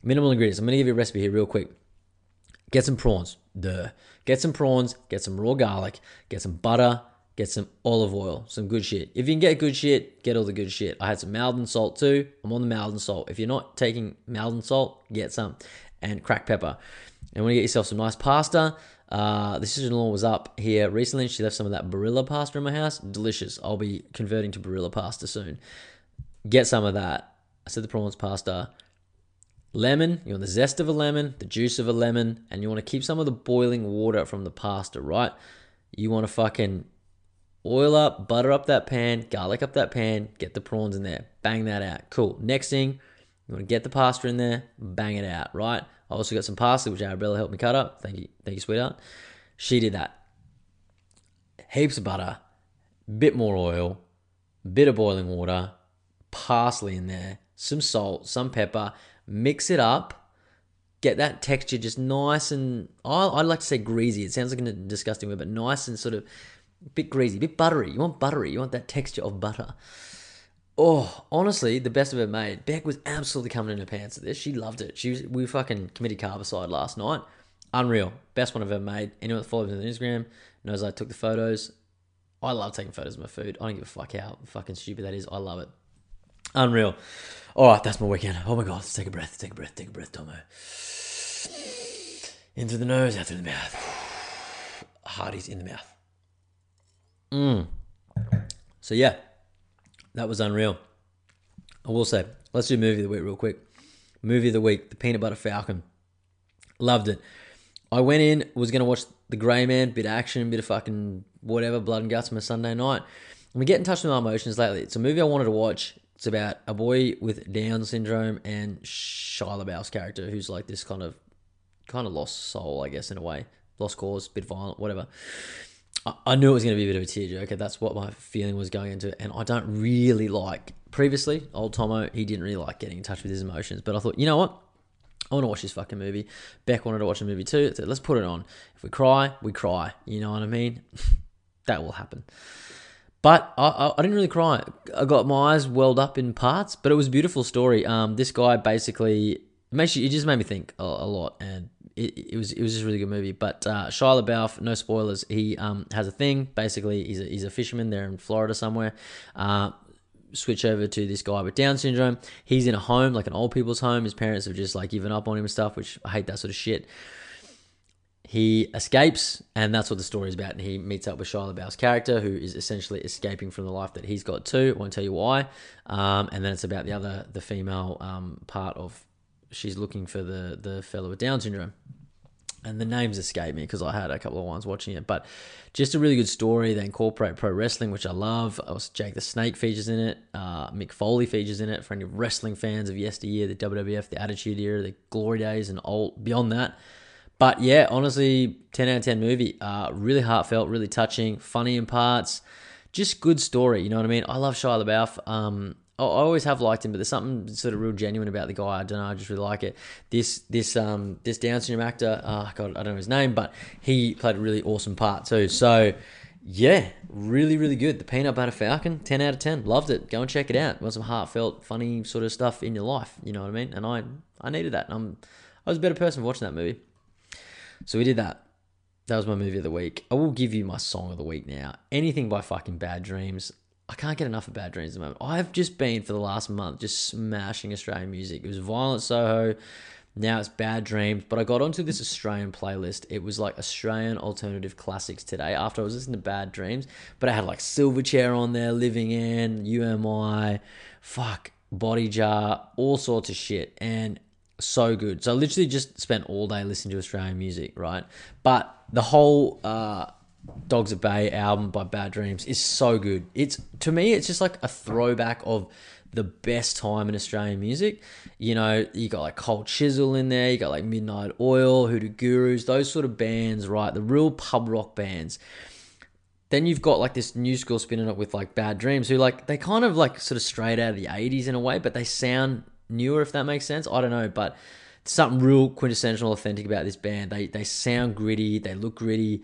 Minimal ingredients. I'm gonna give you a recipe here real quick. Get some prawns. Duh. Get some prawns. Get some raw garlic. Get some butter. Get some olive oil. Some good shit. If you can get good shit, get all the good shit. I had some Maldon salt too. I'm on the Maldon salt. If you're not taking Maldon salt, get some. And cracked pepper. And when you get yourself some nice pasta, uh, the sister-in-law was up here recently. She left some of that Barilla pasta in my house. Delicious. I'll be converting to Barilla pasta soon. Get some of that. I said the prawns pasta. Lemon. You want the zest of a lemon, the juice of a lemon, and you want to keep some of the boiling water from the pasta, right? You want to fucking oil up, butter up that pan, garlic up that pan, get the prawns in there, bang that out. Cool. Next thing, you want to get the pasta in there, bang it out, right? I also got some parsley, which Arabella helped me cut up. Thank you, thank you, sweetheart. She did that. Heaps of butter, bit more oil, bit of boiling water, parsley in there, some salt, some pepper. Mix it up. Get that texture just nice and I I like to say greasy. It sounds like a disgusting word, but nice and sort of bit greasy, bit buttery. You want buttery. You want that texture of butter. Oh, honestly, the best I've ever made. Beck was absolutely coming in her pants at this. She loved it. She was, we fucking committed carbicide last night. Unreal. Best one I've ever made. Anyone that follows me on Instagram knows I took the photos. I love taking photos of my food. I don't give a fuck how fucking stupid that is. I love it. Unreal. All right, that's my weekend. Oh my god, let's take a breath. Take a breath. Take a breath, Tomo. In through the nose, out through the mouth. Hearties in the mouth. Mm. So yeah, that was unreal. I will say, let's do movie of the week real quick. Movie of the week, The Peanut Butter Falcon. Loved it. I went in, was going to watch The Grey Man, bit of action, bit of fucking whatever, blood and guts on a Sunday night. And we get in touch with my emotions lately. It's a movie I wanted to watch. It's about a boy with Down syndrome and Shia LaBeouf's character, who's like this kind of, kind of lost soul, I guess, in a way. Lost cause, bit violent, whatever. I- knew it was going to be a bit of a tearjerker. That's what my feeling was going into. And I don't really like, previously, old Tomo, he didn't really like getting in touch with his emotions. But I thought, you know what? I want to watch this fucking movie. Beck wanted to watch a movie too. Said, let's put it on. If we cry, we cry. You know what I mean? that will happen. But I, I, I didn't really cry. I got my eyes welled up in parts, but it was a beautiful story. Um, this guy basically it makes you, it just made me think a, a lot, and it, it was it was just a really good movie. But uh, Shia LaBeouf, no spoilers, he um, has a thing. Basically, he's a, he's a fisherman there in Florida somewhere. Uh, switch over to this guy with Down syndrome. He's in a home, like an old people's home. His parents have just like given up on him and stuff, which I hate that sort of shit. He escapes, and that's what the story is about. And he meets up with Shia LaBeouf's character, who is essentially escaping from the life that he's got too. I won't tell you why. Um, and then it's about the other, the female um, part of she's looking for the the fellow with Down syndrome. And the names escape me because I had a couple of ones watching it, but just a really good story. They incorporate pro wrestling, which I love. I was Jake the Snake features in it. Uh, Mick Foley features in it. For any wrestling fans of yesteryear, the WWF, the Attitude Era, the Glory Days, and all beyond that. But yeah, honestly, 10 out of 10 movie. Uh, really heartfelt, really touching, funny in parts. Just good story, you know what I mean? I love Shia LaBeouf. Um, I always have liked him, but there's something sort of real genuine about the guy. I don't know. I just really like it. This this um this Down syndrome actor, uh, God, I don't know his name, but he played a really awesome part too. So yeah, really really good. The Peanut Butter Falcon, ten out of ten. Loved it. Go and check it out. Want some heartfelt, funny sort of stuff in your life. You know what I mean? And I I needed that. I'm I was a better person watching that movie. So we did that. That was my movie of the week. I will give you my song of the week now. Anything by fucking Bad Dreams. I can't get enough of Bad Dreams at the moment. I've just been for the last month just smashing Australian music. It was Violent Soho. Now it's Bad Dreams. But I got onto this Australian playlist. It was like Australian alternative classics today after I was listening to Bad Dreams. But I had like Silverchair on there, Living End, UMI, fuck, Body Jar, all sorts of shit. And so good. So I literally just spent all day listening to Australian music, right? But the whole uh, Dogs at Bay album by Bad Dreams is so good. It's to me, it's just like a throwback of the best time in Australian music. You know, you got like Cold Chisel in there, you got like Midnight Oil, Hoodoo Gurus, those sort of bands, right? The real pub rock bands. Then you've got like this new school spinning up with like Bad Dreams, who like they kind of like sort of straight out of the 80s in a way, but they sound newer if that makes sense. I don't know, but something real quintessential, authentic about this band. They they sound gritty, they look gritty.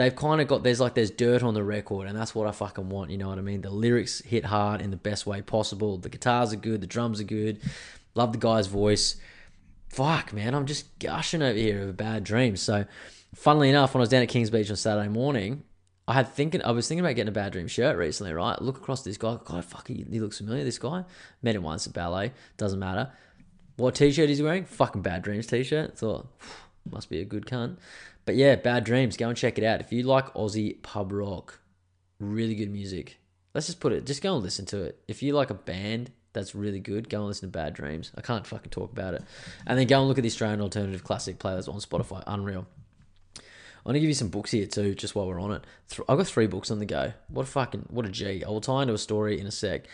They've kind of got there's like there's dirt on the record, and that's what I fucking want. You know what I mean? The lyrics hit hard in the best way possible. The guitars are good, the drums are good. Love the guy's voice. Fuck, man, I'm just gushing over here of a bad dreams. So, funnily enough, when I was down at Kings Beach on Saturday morning, I had thinking I was thinking about getting a bad dream shirt recently, right? Look across this guy, God, fuck, he, he looks familiar. This guy met him once at ballet, doesn't matter. What t-shirt he's wearing? Fucking bad dreams t-shirt. Thought Must be a good cunt. But yeah, Bad Dreams. Go and check it out. If you like Aussie pub rock, really good music. Let's just put it. Just go and listen to it. If you like a band that's really good, go and listen to Bad Dreams. I can't fucking talk about it. And then go and look at the Australian Alternative Classic playlist on Spotify. Unreal. I'm gonna give you some books here too, just while we're on it. I've got three books on the go. What a fucking what a G. I will tie into a story in a sec.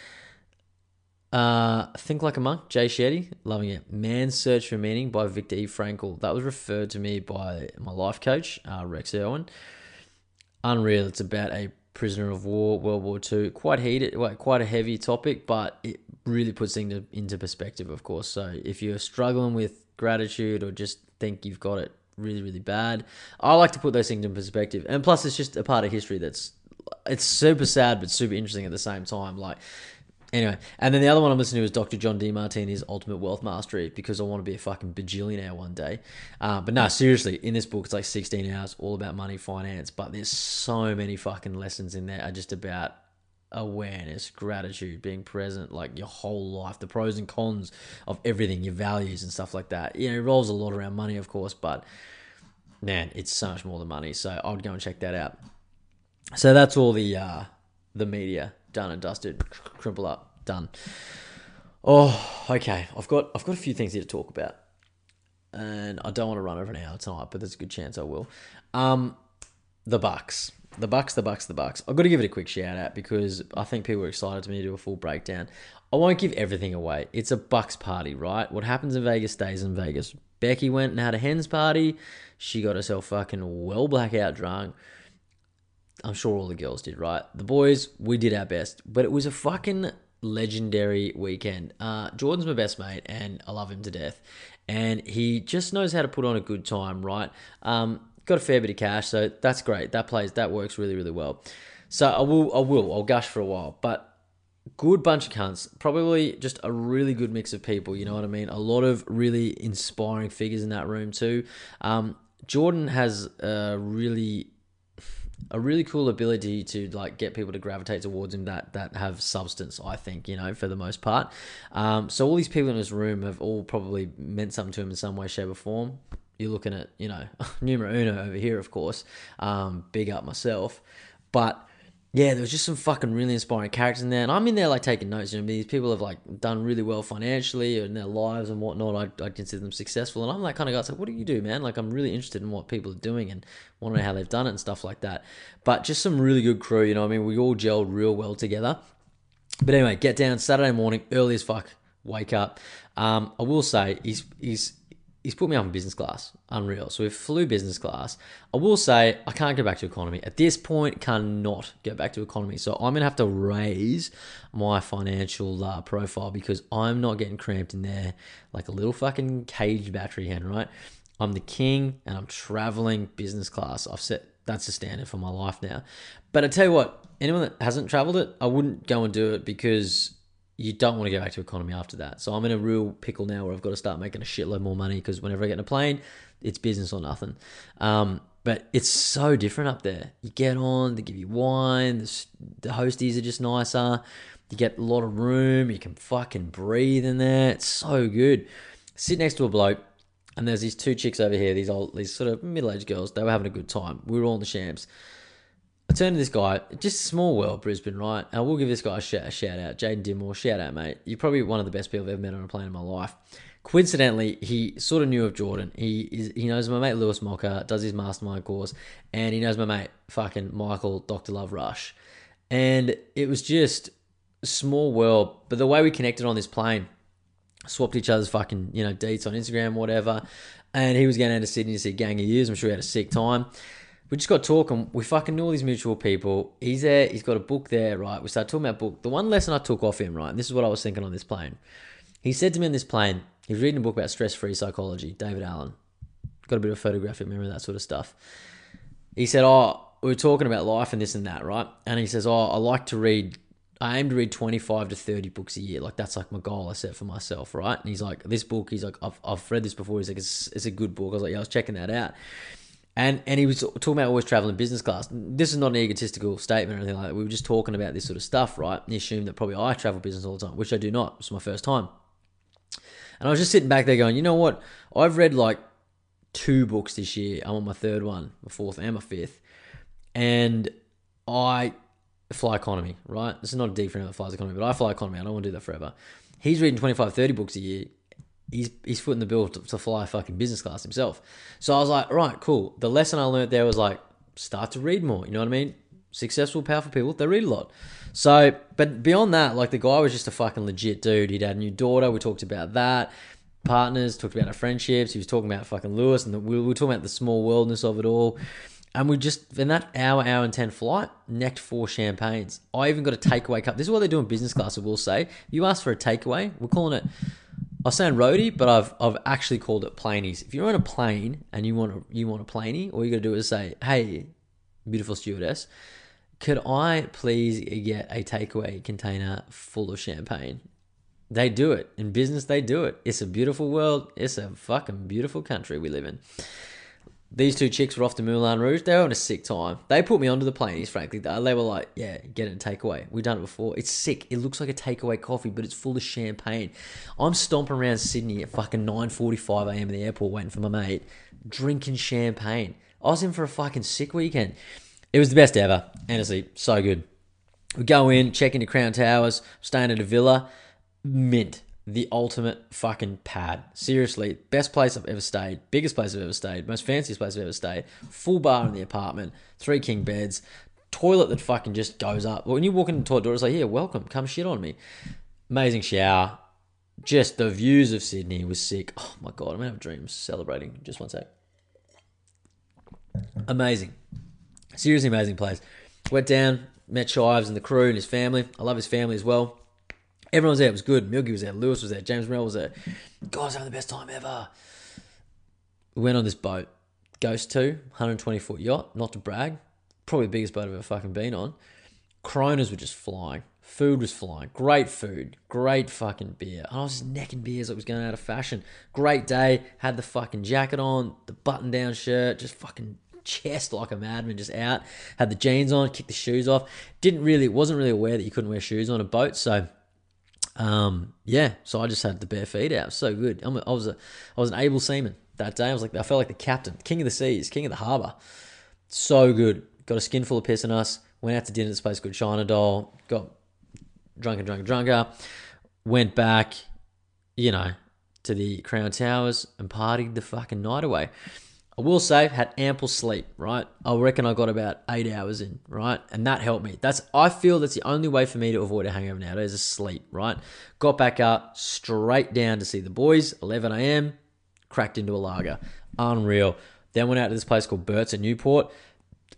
Uh, Think Like a Monk, Jay Shetty, loving it. Man's Search for Meaning by Viktor E. Frankl. That was referred to me by my life coach, uh, Rex Irwin. Unreal. It's about a prisoner of war, World War II. Quite heated, well, quite a heavy topic, but it really puts things into perspective, of course. So if you're struggling with gratitude or just think you've got it really, really bad, I like to put those things in perspective. And plus, it's just a part of history that's it's super sad but super interesting at the same time. Like Anyway, and then the other one I'm listening to is Dr. John Demartini's Ultimate Wealth Mastery because I want to be a fucking bajillionaire one day. Uh, but no, seriously, in this book, it's like 16 hours, all about money, finance, but there's so many fucking lessons in there are just about awareness, gratitude, being present, like your whole life, the pros and cons of everything, your values and stuff like that. You know, it revolves a lot around money, of course, but man, it's so much more than money. So I would go and check that out. So that's all the uh, the media done and dusted. Crimple up, done. Oh, okay. I've got I've got a few things here to talk about, and I don't want to run over an hour tonight, but there's a good chance I will. Um, the Bucks, the Bucks, the Bucks, the Bucks. I've got to give it a quick shout out because I think people are excited to me to do a full breakdown. I won't give everything away. It's a Bucks party, right? What happens in Vegas stays in Vegas. Becky went and had a hens party. She got herself fucking well blackout drunk. I'm sure all the girls did, right? The boys, we did our best, but it was a fucking legendary weekend. Uh, Jordan's my best mate, and I love him to death. And he just knows how to put on a good time, right? Um, got a fair bit of cash, so that's great. That plays, that works really, really well. So I will, I will, I'll gush for a while, but good bunch of cunts. Probably just a really good mix of people. You know what I mean? A lot of really inspiring figures in that room too. Um, Jordan has a really a really cool ability to like get people to gravitate towards him that that have substance i think you know for the most part. Um, so all these people in this room have all probably meant something to him in some way shape or form. You're looking at you know numero uno over here of course. Um, big up myself. But yeah, there was just some fucking really inspiring characters in there, and I'm in there like taking notes. You know, these people have like done really well financially in their lives and whatnot. I I consider them successful, and I'm that kind of guy. It's like, what do you do, man? Like, I'm really interested in what people are doing and want to know how they've done it and stuff like that. But just some really good crew. You know, I mean, we all gelled real well together. But anyway, get down Saturday morning, early as fuck. Wake up. Um, I will say he's he's he's put me up in business class. Unreal. So we flew business class. I will say I can't go back to economy. At this point, cannot go back to economy. So I'm going to have to raise my financial uh, profile because I'm not getting cramped in there like a little fucking caged battery hen, right? I'm the king and I'm traveling business class. I've set that's the standard for my life now. But I tell you what, anyone that hasn't traveled it, I wouldn't go and do it because you don't want to go back to economy after that. So I'm in a real pickle now where I've got to start making a shitload more money because whenever I get in a plane, it's business or nothing. Um, but it's so different up there. You get on, they give you wine, the, hosties are just nicer. You get a lot of room, you can fucking breathe in there. It's so good. Sit next to a bloke, and there's these two chicks over here, these old, these sort of middle aged girls. They were having a good time. We were all in the shams. I turned to this guy, just small world, Brisbane, right? I will give this guy a shout, a shout out. Jaden Dimore, shout out, mate. You're probably one of the best people I've ever met on a plane in my life. Coincidentally, he sort of knew of Jordan. He is, he knows my mate Lewis Mocker, does his mastermind course, and he knows my mate fucking Michael, Dr. Love Rush. And it was just small world. But the way we connected on this plane, swapped each other's fucking, you know, deets on Instagram, whatever. And he was going down to Sydney to see Gang of Youths. I'm sure he had a sick time we just got talking. We fucking knew all these mutual people. He's there. He's got a book there, right? We started talking about book. The one lesson I took off him, right? And this is what I was thinking on this plane. He said to me on this plane, he's reading a book about stress-free psychology. David Allen, got a bit of photographic memory, that sort of stuff. He said, "Oh, we were talking about life and this and that, right?" And he says, "Oh, I like to read. I aim to read twenty-five to thirty books a year. Like that's like my goal I set for myself, right?" And he's like, "This book, he's like, I've, I've read this before. He's like, it's, it's a good book." I was like, "Yeah, I was checking that out." And and he was talking about always traveling business class. This is not an egotistical statement or anything like that. We were just talking about this sort of stuff, right? And he assumed that probably I travel business all the time, which I do not. It's my first time. And I was just sitting back there going, you know what? I've read like two books this year. I'm on my third one, my fourth and my fifth. And I fly economy, right? This is not a dig for anyone that flies economy, but I fly economy. I don't want to do that forever. He's reading 25, 30 books a year. He's, he's footing the bill to, to fly fucking business class himself. So I was like, right, cool. The lesson I learned there was like, start to read more. You know what I mean? Successful, powerful people, they read a lot. So, but beyond that, like the guy was just a fucking legit dude. He'd had a new daughter. We talked about that. Partners, talked about our friendships. He was talking about fucking Lewis and the, we were talking about the small worldness of it all. And we just, in that hour, hour and 10 flight, necked four champagnes. I even got a takeaway cup. This is what they do in business class, I will say. You ask for a takeaway, we're calling it, I saying roadie, but I've, I've actually called it planies. If you're on a plane and you want a, you want a planie, all you got to do is say, hey, beautiful stewardess, could I please get a takeaway container full of champagne? They do it. In business, they do it. It's a beautiful world. It's a fucking beautiful country we live in. These two chicks were off to Moulin Rouge. They were having a sick time. They put me onto the planes, frankly. They were like, yeah, get it and takeaway. We've done it before. It's sick. It looks like a takeaway coffee, but it's full of champagne. I'm stomping around Sydney at fucking 9.45am in the airport waiting for my mate, drinking champagne. I was in for a fucking sick weekend. It was the best ever. Honestly, so good. We go in, check into Crown Towers, staying at a villa. Mint. The ultimate fucking pad. Seriously, best place I've ever stayed, biggest place I've ever stayed, most fanciest place I've ever stayed. Full bar in the apartment, three king beds, toilet that fucking just goes up. When you walk into the toilet door, it's like, yeah, welcome, come shit on me. Amazing shower. Just the views of Sydney was sick. Oh my god, I'm gonna have dreams celebrating. Just one sec. Amazing. Seriously amazing place. Went down, met Shives and the crew and his family. I love his family as well. Everyone was there. It was good. Milky was there. Lewis was there. James Morrell was there. Guys, having the best time ever. We went on this boat. Ghost 2, 120 foot yacht. Not to brag. Probably the biggest boat I've ever fucking been on. Coronas were just flying. Food was flying. Great food. Great fucking beer. And I was just necking beers like it was going out of fashion. Great day. Had the fucking jacket on, the button down shirt, just fucking chest like a madman, just out. Had the jeans on, kicked the shoes off. Didn't really, wasn't really aware that you couldn't wear shoes on a boat, so um, yeah. So I just had the bare feet out. So good. I'm a, I was a, I was an able seaman that day. I was like, I felt like the captain, king of the seas, king of the harbour. So good. Got a skin full of piss in us. Went out to dinner at this place called China Doll. Got drunk and drunk and drunker. Went back, you know, to the Crown Towers and partied the fucking night away. I will say, had ample sleep, right? I reckon I got about eight hours in, right? And that helped me. That's I feel that's the only way for me to avoid a hangover nowadays is sleep, right? Got back up, straight down to see the boys, 11 a.m., cracked into a lager. Unreal. Then went out to this place called Bert's at Newport.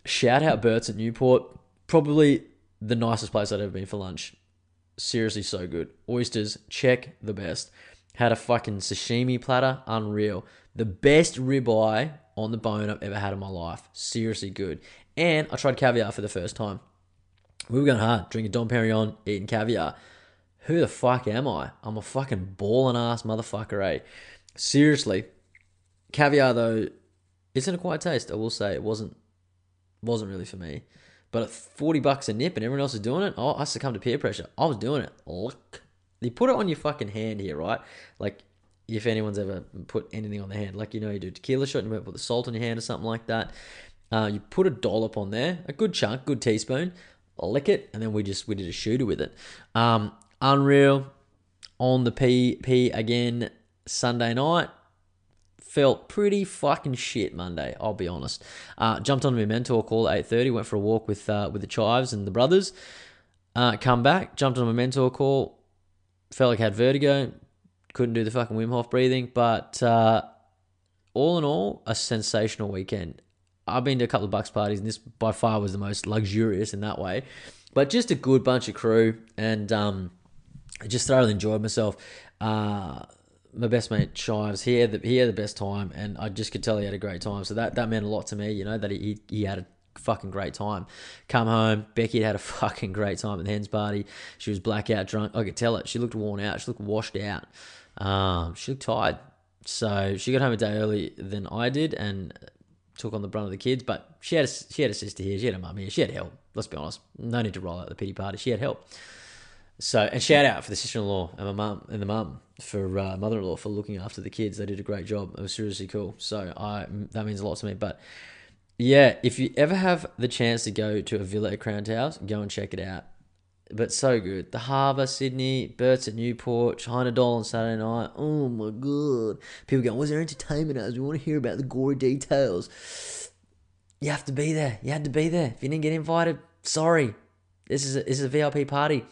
Shout out Bert's at Newport. Probably the nicest place I'd ever been for lunch. Seriously, so good. Oysters, check the best. Had a fucking sashimi platter, unreal. The best ribeye on the bone I've ever had in my life. Seriously good. And I tried caviar for the first time. We were going hard, drinking Dom Perignon, eating caviar. Who the fuck am I? I'm a fucking balling ass motherfucker, eh? Seriously. Caviar though isn't a quiet taste, I will say. It wasn't wasn't really for me. But at 40 bucks a nip and everyone else is doing it, oh, I succumbed to peer pressure. I was doing it. Look. You put it on your fucking hand here, right? Like, if anyone's ever put anything on the hand, like, you know, you do tequila shot you might put the salt on your hand or something like that. Uh, you put a dollop on there, a good chunk, good teaspoon, lick it, and then we just, we did a shooter with it. Um, Unreal on the P, P again Sunday night felt pretty fucking shit Monday. I'll be honest. Uh, jumped on my mentor call at eight thirty. Went for a walk with uh, with the Shives and the brothers. Uh, come back. Jumped on my mentor call. Felt like I had vertigo. Couldn't do the fucking Wim Hof breathing. But uh, all in all, a sensational weekend. I've been to a couple of Bucks parties, and this by far was the most luxurious in that way. But just a good bunch of crew, and um, I just thoroughly enjoyed myself. Uh, my best mate Shives, he had the, he had the best time, and I just could tell he had a great time. So that, that meant a lot to me, you know, that he he had a fucking great time. Come home, Becky had a fucking great time at the hens party. She was blackout drunk. I could tell it. She looked worn out. She looked washed out. Um, she looked tired. So she got home a day early than I did, and took on the brunt of the kids. But she had a, she had a sister here. She had a mum here. She had help. Let's be honest. No need to roll out the pity party. She had help. So and shout out for the sister-in-law and my mum and the mum for uh, mother-in-law for looking after the kids. They did a great job. It was seriously cool. So I that means a lot to me. But yeah, if you ever have the chance to go to a villa at Crown Towers, go and check it out. But so good. The Harbour, Sydney, Bert's at Newport, China Doll on Saturday night. Oh my god. People going, was there entertainment as we want to hear about the gory details. You have to be there. You had to be there. If you didn't get invited, sorry. This is a, this is a VIP party.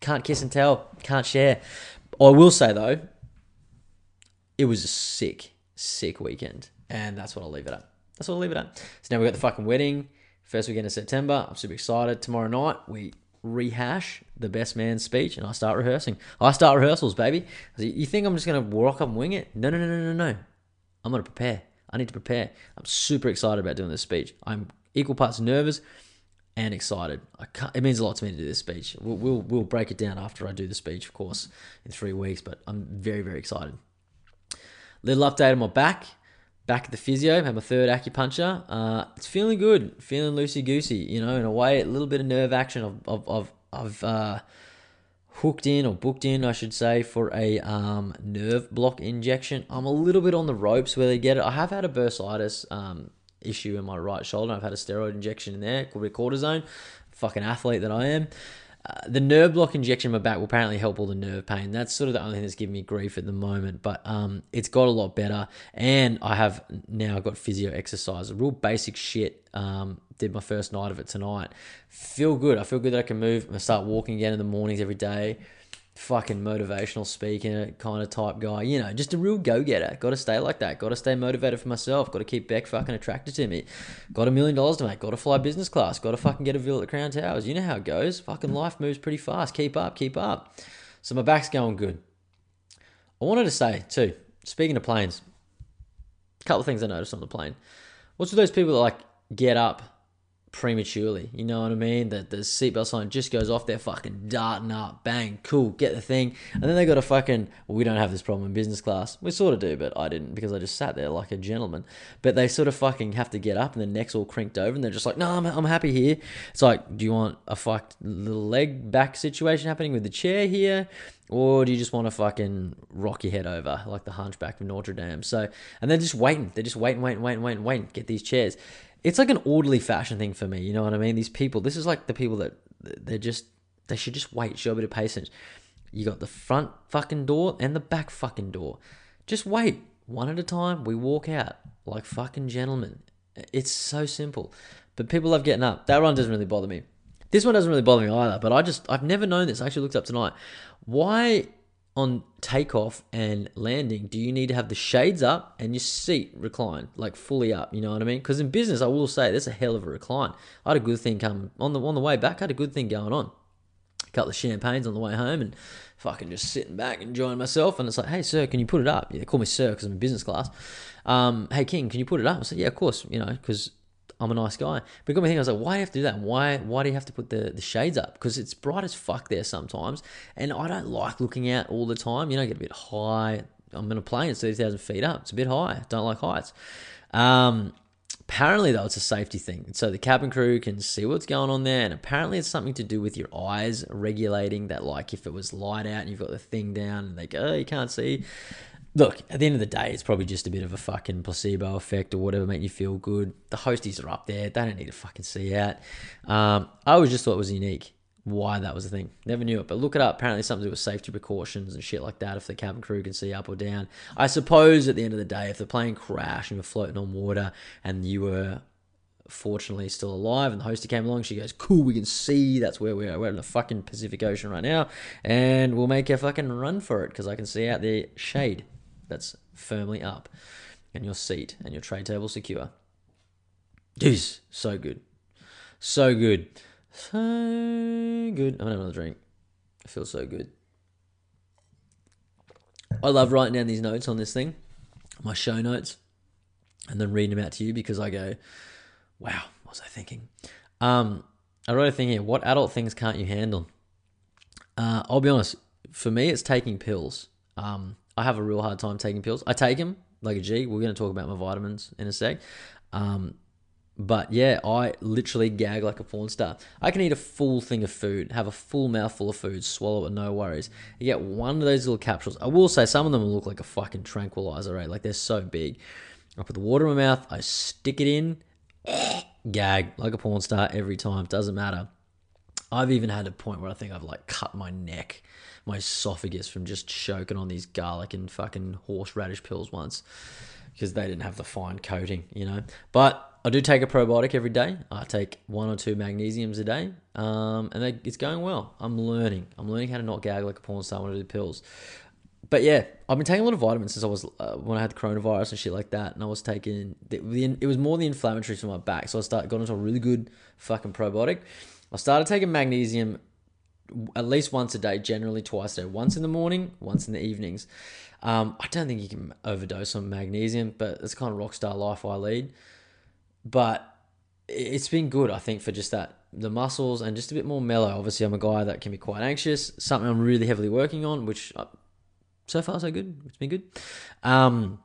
Can't kiss and tell. Can't share. I will say though, it was a sick, sick weekend, and that's what I'll leave it at. That's what I'll leave it at. So now we've got the fucking wedding, first weekend of September. I'm super excited. Tomorrow night we rehash the best man's speech, and I start rehearsing. I start rehearsals, baby. You think I'm just gonna walk up and wing it? No, no, no, no, no, no. I'm gonna prepare. I need to prepare. I'm super excited about doing this speech. I'm equal parts nervous and excited. It means a lot to me to do this speech. We'll, we'll we'll break it down after I do the speech, of course, in three weeks. But I'm very very excited. Little update on my back. Back at the physio, had my third acupuncture. Uh, it's feeling good, feeling loosey goosey. You know, in a way, a little bit of nerve action. I've I've I've, I've uh, hooked in or booked in, I should say, for a um, nerve block injection. I'm a little bit on the ropes where they get it. I have had a bursitis um, issue in my right shoulder. I've had a steroid injection in there, cortisone. Fucking athlete that I am. Uh, the nerve block injection in my back will apparently help all the nerve pain. That's sort of the only thing that's giving me grief at the moment, but um, it's got a lot better. And I have now got physio exercise, real basic shit. Um, did my first night of it tonight. Feel good. I feel good that I can move. I start walking again in the mornings every day fucking motivational speaker kind of type guy. You know, just a real go getter. Got to stay like that. Got to stay motivated for myself. Got to keep Beck fucking attracted to me. Got a million dollars to make. Got to fly business class. Got to fucking get a villa at Crown Towers. You know how it goes. Fucking life moves pretty fast. Keep up, keep up. So my back's going good. I wanted to say too. Speaking of planes, a couple of things I noticed on the plane. What's with those people that like get up prematurely. You know what I mean? That the seatbelt sign just goes off, they're fucking darting up, bang, cool, get the thing. And then they got a fucking, well, we don't have this problem in business class. We sort of do, but I didn't because I just sat there like a gentleman. But they sort of fucking have to get up and their neck's all crinked over and they're just like, no, I'm, I'm happy here. It's like, do you want a fucked little leg back situation happening with the chair here? Or do you just want to fucking rock your head over like the hunchback of Notre Dame? So, and they're just waiting. They're just waiting, waiting, waiting, waiting, waiting. Get these chairs it's like an orderly fashion thing for me. You know what I mean? These people, this is like the people that they're just they should just wait, show a bit of patience. You got the front fucking door and the back fucking door. Just wait one at a time. We walk out like fucking gentlemen. It's so simple. But people love getting up. That one doesn't really bother me. This one doesn't really bother me either. But I just I've never known this. I actually looked up tonight. Why on takeoff and landing, do you need to have the shades up and your seat reclined, like fully up? You know what I mean? Because in business, I will say that's a hell of a recline. I had a good thing come on the on the way back. I had a good thing going on. A couple of champagnes on the way home and fucking just sitting back enjoying myself. And it's like, hey sir, can you put it up? Yeah, they call me sir because I'm in business class. Um, hey King, can you put it up? I said, yeah, of course. You know, because I'm a nice guy. But it got me thinking, I was like, why do you have to do that? Why why do you have to put the, the shades up? Because it's bright as fuck there sometimes. And I don't like looking out all the time. You know, I get a bit high. I'm in a plane, it's 30,000 feet up. It's a bit high. Don't like heights. Um, apparently, though, it's a safety thing. So the cabin crew can see what's going on there. And apparently, it's something to do with your eyes regulating that, like if it was light out and you've got the thing down and they go, oh, you can't see look, at the end of the day, it's probably just a bit of a fucking placebo effect or whatever, make you feel good. The hosties are up there; they don't need to fucking see out. Um, I always just thought it was unique why that was the thing. Never knew it, but look it up. Apparently, something to do with safety precautions and shit like that. If the cabin crew can see up or down, I suppose at the end of the day, if the plane crashed and you're floating on water and you were fortunately still alive and the hostie came along she goes cool we can see that's where we are we're in the fucking pacific ocean right now and we'll make a fucking run for it because i can see out the shade that's firmly up and your seat and your tray table secure. Jeez, so good. So good. So good. I'm gonna have another drink. I feel so good. I love writing down these notes on this thing, my show notes, and then reading them out to you because I go, wow, what was I thinking? Um, I wrote a thing here. What adult things can't you handle? Uh, I'll be honest. For me, it's taking pills. Um, I have a real hard time taking pills. I take them like a G. We're going to talk about my vitamins in a sec. Um, But yeah, I literally gag like a porn star. I can eat a full thing of food, have a full mouthful of food, swallow it, no worries. You get one of those little capsules. I will say some of them look like a fucking tranquilizer, right? Like they're so big. I put the water in my mouth, I stick it in, gag like a porn star every time. Doesn't matter. I've even had a point where I think I've like cut my neck, my esophagus from just choking on these garlic and fucking horseradish pills once because they didn't have the fine coating, you know. But I do take a probiotic every day. I take one or two magnesiums a day, um, and they, it's going well. I'm learning. I'm learning how to not gag like a porn star when I do pills. But yeah, I've been taking a lot of vitamins since I was uh, when I had the coronavirus and shit like that, and I was taking the, the, it was more the inflammatories from my back, so I started got into a really good fucking probiotic. I started taking magnesium at least once a day, generally twice a day. Once in the morning, once in the evenings. Um, I don't think you can overdose on magnesium, but it's kind of rock star life I lead. But it's been good, I think, for just that the muscles and just a bit more mellow. Obviously, I'm a guy that can be quite anxious. Something I'm really heavily working on, which uh, so far so good. It's been good. Um,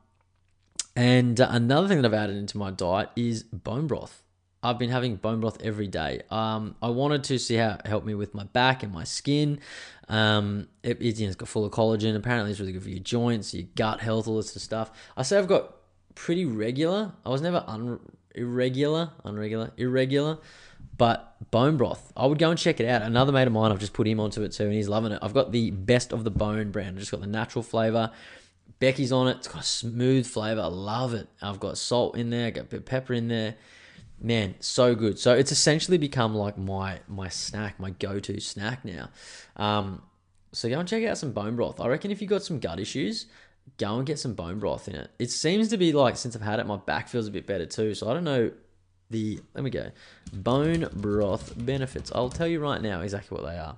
and another thing that I've added into my diet is bone broth. I've been having bone broth every day. Um, I wanted to see how it helped me with my back and my skin. Um, it, it, it's got full of collagen. Apparently, it's really good for your joints, your gut health, all this sort of stuff. I say I've got pretty regular. I was never un- irregular, unregular, irregular. But bone broth, I would go and check it out. Another mate of mine, I've just put him onto it too, and he's loving it. I've got the best of the bone brand. I've just got the natural flavor. Becky's on it. It's got a smooth flavor. I love it. I've got salt in there. I got a bit of pepper in there man, so good. So it's essentially become like my my snack, my go to snack now. Um, so go and check out some bone broth. I reckon if you got some gut issues, go and get some bone broth in it. It seems to be like since I've had it, my back feels a bit better too. So I don't know the let me go bone broth benefits. I'll tell you right now exactly what they are.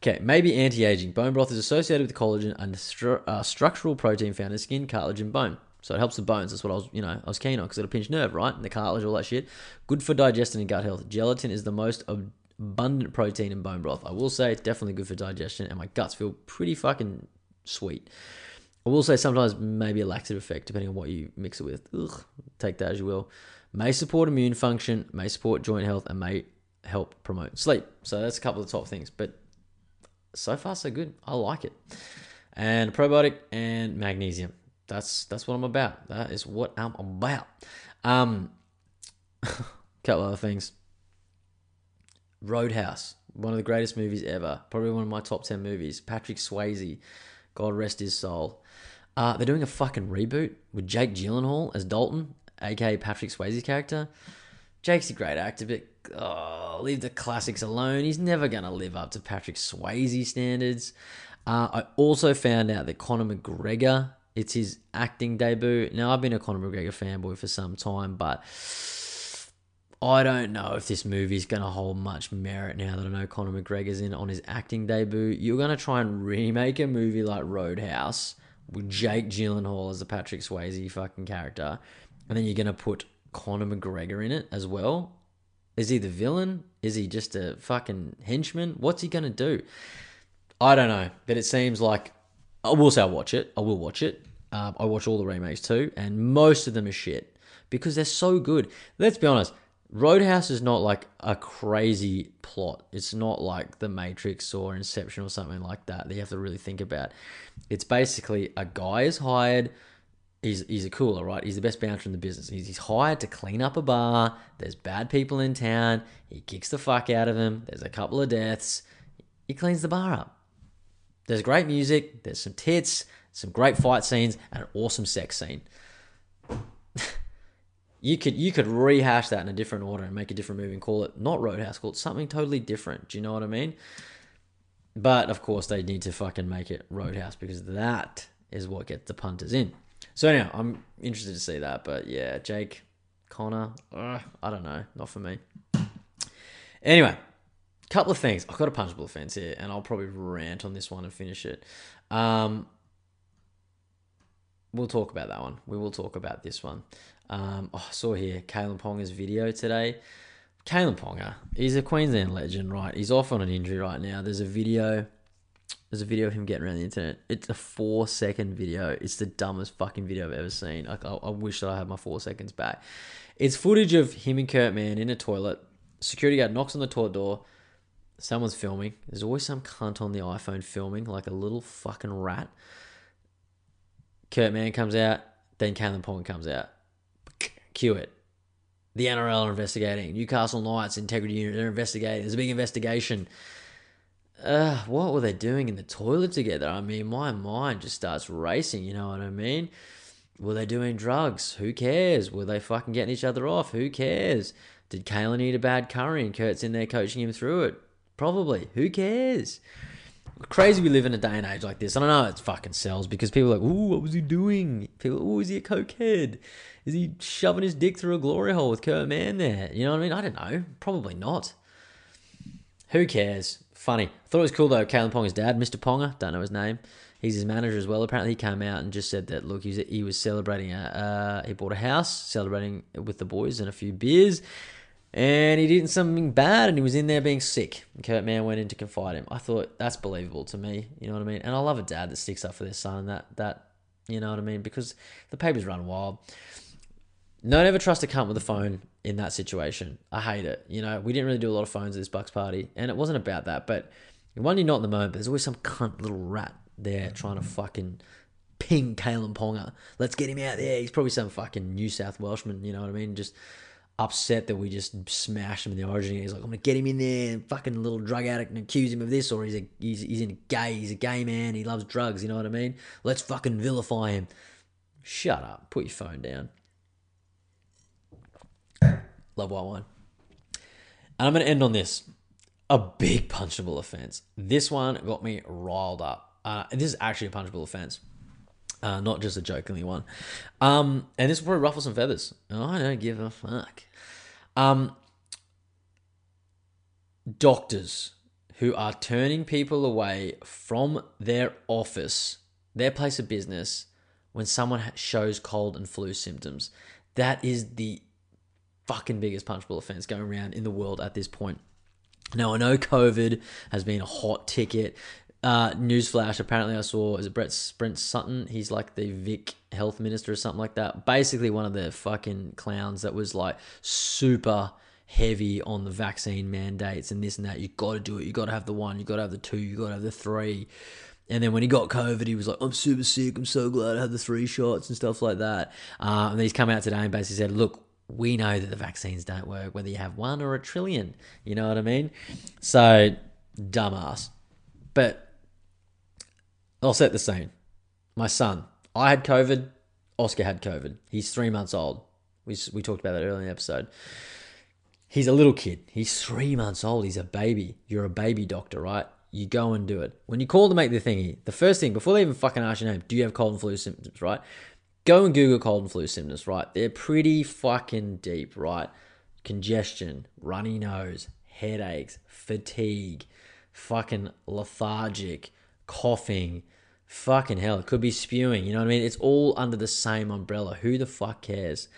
Okay, maybe anti-aging. Bone broth is associated with collagen and stru- uh, structural protein found in skin, cartilage, and bone. So it helps the bones. That's what I was, you know, I was keen on because it'll pinch nerve, right? And the cartilage, all that shit. Good for digestion and gut health. Gelatin is the most abundant protein in bone broth. I will say it's definitely good for digestion, and my guts feel pretty fucking sweet. I will say sometimes maybe a laxative effect depending on what you mix it with. Ugh, take that as you will. May support immune function, may support joint health, and may help promote sleep. So that's a couple of the top things. But so far, so good. I like it. And probiotic and magnesium that's that's what I'm about. That is what I'm about. Um, couple other things. Roadhouse, one of the greatest movies ever. Probably one of my top ten movies. Patrick Swayze, God rest his soul. Uh, they're doing a fucking reboot with Jake Gyllenhaal as Dalton, aka Patrick Swayze's character. Jake's a great actor, but oh, leave the classics alone. He's never gonna live up to Patrick Swayze standards. Uh, I also found out that Conor McGregor it's his acting debut. Now, I've been a Conor McGregor fanboy for some time, but I don't know if this movie is going to hold much merit now that I know Conor McGregor's in on his acting debut. You're going to try and remake a movie like Roadhouse with Jake Gyllenhaal as the Patrick Swayze fucking character, and then you're going to put Conor McGregor in it as well. Is he the villain? Is he just a fucking henchman? What's he going to do? I don't know, but it seems like I will say I'll watch it. I will watch it. Um, I watch all the remakes too, and most of them are shit because they're so good. Let's be honest. Roadhouse is not like a crazy plot. It's not like The Matrix or Inception or something like that that you have to really think about. It's basically a guy is hired. He's, he's a cooler, right? He's the best bouncer in the business. He's, he's hired to clean up a bar. There's bad people in town. He kicks the fuck out of them. There's a couple of deaths. He cleans the bar up. There's great music. There's some tits some great fight scenes, and an awesome sex scene. you could you could rehash that in a different order and make a different movie and call it not Roadhouse, call it something totally different. Do you know what I mean? But of course, they need to fucking make it Roadhouse because that is what gets the punters in. So anyhow, I'm interested to see that. But yeah, Jake, Conor, I don't know, not for me. Anyway, couple of things. I've got a punchable offense here, and I'll probably rant on this one and finish it. Um, we'll talk about that one. We will talk about this one. Um, oh, I saw here Kalyn Ponga's video today. Kalyn Ponga, he's a Queensland legend, right? He's off on an injury right now. There's a video There's a video of him getting around the internet. It's a four second video. It's the dumbest fucking video I've ever seen. Like I, I wish that I had my four seconds back. It's footage of him and Kurt Mann in a toilet. Security guard knocks on the toilet door. Someone's filming. There's always some cunt on the iPhone filming, like a little fucking rat. Kurt Mann comes out, then Kalyn Ponga comes out. Cue it. The NRL are investigating. Newcastle Knights Integrity Unit, they're investigating. There's a big investigation. Uh, what were they doing in the toilet together? I mean, my mind just starts racing, you know what I mean? Were they doing drugs? Who cares? Were they fucking getting each other off? Who cares? Did Kalyn eat a bad curry and Kurt's in there coaching him through it? Probably. Who cares? Crazy we live in a day and age like this. I know it fucking sells because people are like, ooh, what was he doing? People, ooh, is he a cokehead? Is he shoving his dick through a glory hole with Kurt Mann there? You know what I mean? I don't know. Probably not. Who cares? Funny. Thought it was cool though. Kalyn Ponga's dad, Mr. Ponga, don't know his name. He's his manager as well. Apparently, he came out and just said that look, he was, he was celebrating. A, uh, he bought a house, celebrating with the boys and a few beers, and he did something bad, and he was in there being sick. And Kurt Mann went in to confide him. I thought that's believable to me. You know what I mean? And I love a dad that sticks up for their son. That that you know what I mean? Because the papers run wild. Don't ever trust a cunt with a phone in that situation. I hate it. You know, we didn't really do a lot of phones at this Bucks party, and it wasn't about that. But one, you're not in the moment. But there's always some cunt little rat there trying to fucking ping Kalyn Ponga. Let's get him out there. He's probably some fucking New South Welshman. You know what I mean? Just upset that we just smashed him in the origin. He's like, I'm gonna get him in there, and fucking little drug addict, and accuse him of this, or he's a he's he's in gay, he's a gay man, he loves drugs. You know what I mean? Let's fucking vilify him. Shut up. Put your phone down. Love white wine. And I'm to end on this. A big punchable offense. This one got me riled up. Uh, this is actually a punchable offense, uh, not just a jokingly one. Um, and this will probably ruffle some feathers. I don't give a fuck. Um, doctors who are turning people away from their office, their place of business, when someone shows cold and flu symptoms. That is the fucking biggest punchable offense going around in the world at this point. Now, I know COVID has been a hot ticket. Uh, newsflash, apparently I saw, is it Brett, Brent Sutton? He's like the Vic health minister or something like that. Basically, one of the fucking clowns that was like super heavy on the vaccine mandates and this and that. You got to do it. You got to have the one. You got to have the two. You got to have the three. And then when he got COVID, he was like, I'm super sick. I'm so glad I had the three shots and stuff like that. Uh, and he's come out today and basically said, look, we know that the vaccines don't work, whether you have one or a trillion. You know what I mean? So, dumbass. But I'll set the scene. My son, I had COVID. Oscar had COVID. He's three months old. We, we talked about that earlier in the episode. He's a little kid. He's three months old. He's a baby. You're a baby doctor, right? You go and do it. When you call to make the thingy, the first thing, before they even fucking ask your name, do you have cold and flu symptoms, right? Go and Google cold and flu symptoms, right? They're pretty fucking deep, right? Congestion, runny nose, headaches, fatigue, fucking lethargic, coughing, fucking hell. It could be spewing, you know what I mean? It's all under the same umbrella. Who the fuck cares?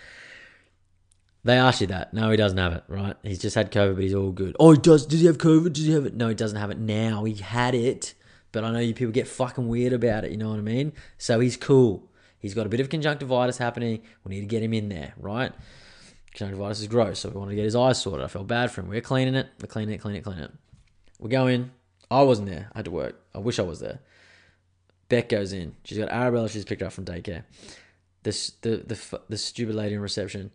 They asked you that. No, he doesn't have it, right? He's just had COVID, but he's all good. Oh, he does. Does he have COVID? Does he have it? No, he doesn't have it now. He had it, but I know you people get fucking weird about it. You know what I mean? So he's cool. He's got a bit of conjunctivitis happening. We need to get him in there, right? Conjunctivitis is gross, so we want to get his eyes sorted. I felt bad for him. We're cleaning it. We're cleaning it, cleaning it, cleaning it. We go in. I wasn't there. I had to work. I wish I was there. Beck goes in. She's got Arabella. She's picked up from daycare. This the the the stupid lady in reception.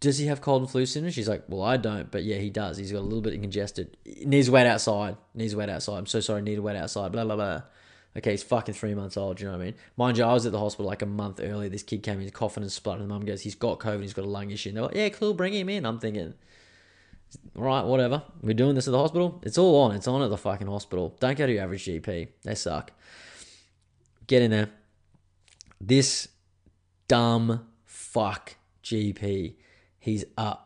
Does he have cold and flu symptoms? She's like, well, I don't, but yeah, he does. He's got a little bit congested. Needs to wait outside. Needs to wait outside. I'm so sorry. Need to wait outside. Blah blah blah. Okay, he's fucking three months old. Do You know what I mean? Mind you, I was at the hospital like a month earlier. This kid came in coughing and spluttering. The mum goes, he's got COVID. He's got a lung issue. And they're like, yeah, cool. Bring him in. I'm thinking, right, whatever. We're doing this at the hospital. It's all on. It's on at the fucking hospital. Don't go to your average GP. They suck. Get in there. This dumb fuck GP. He's a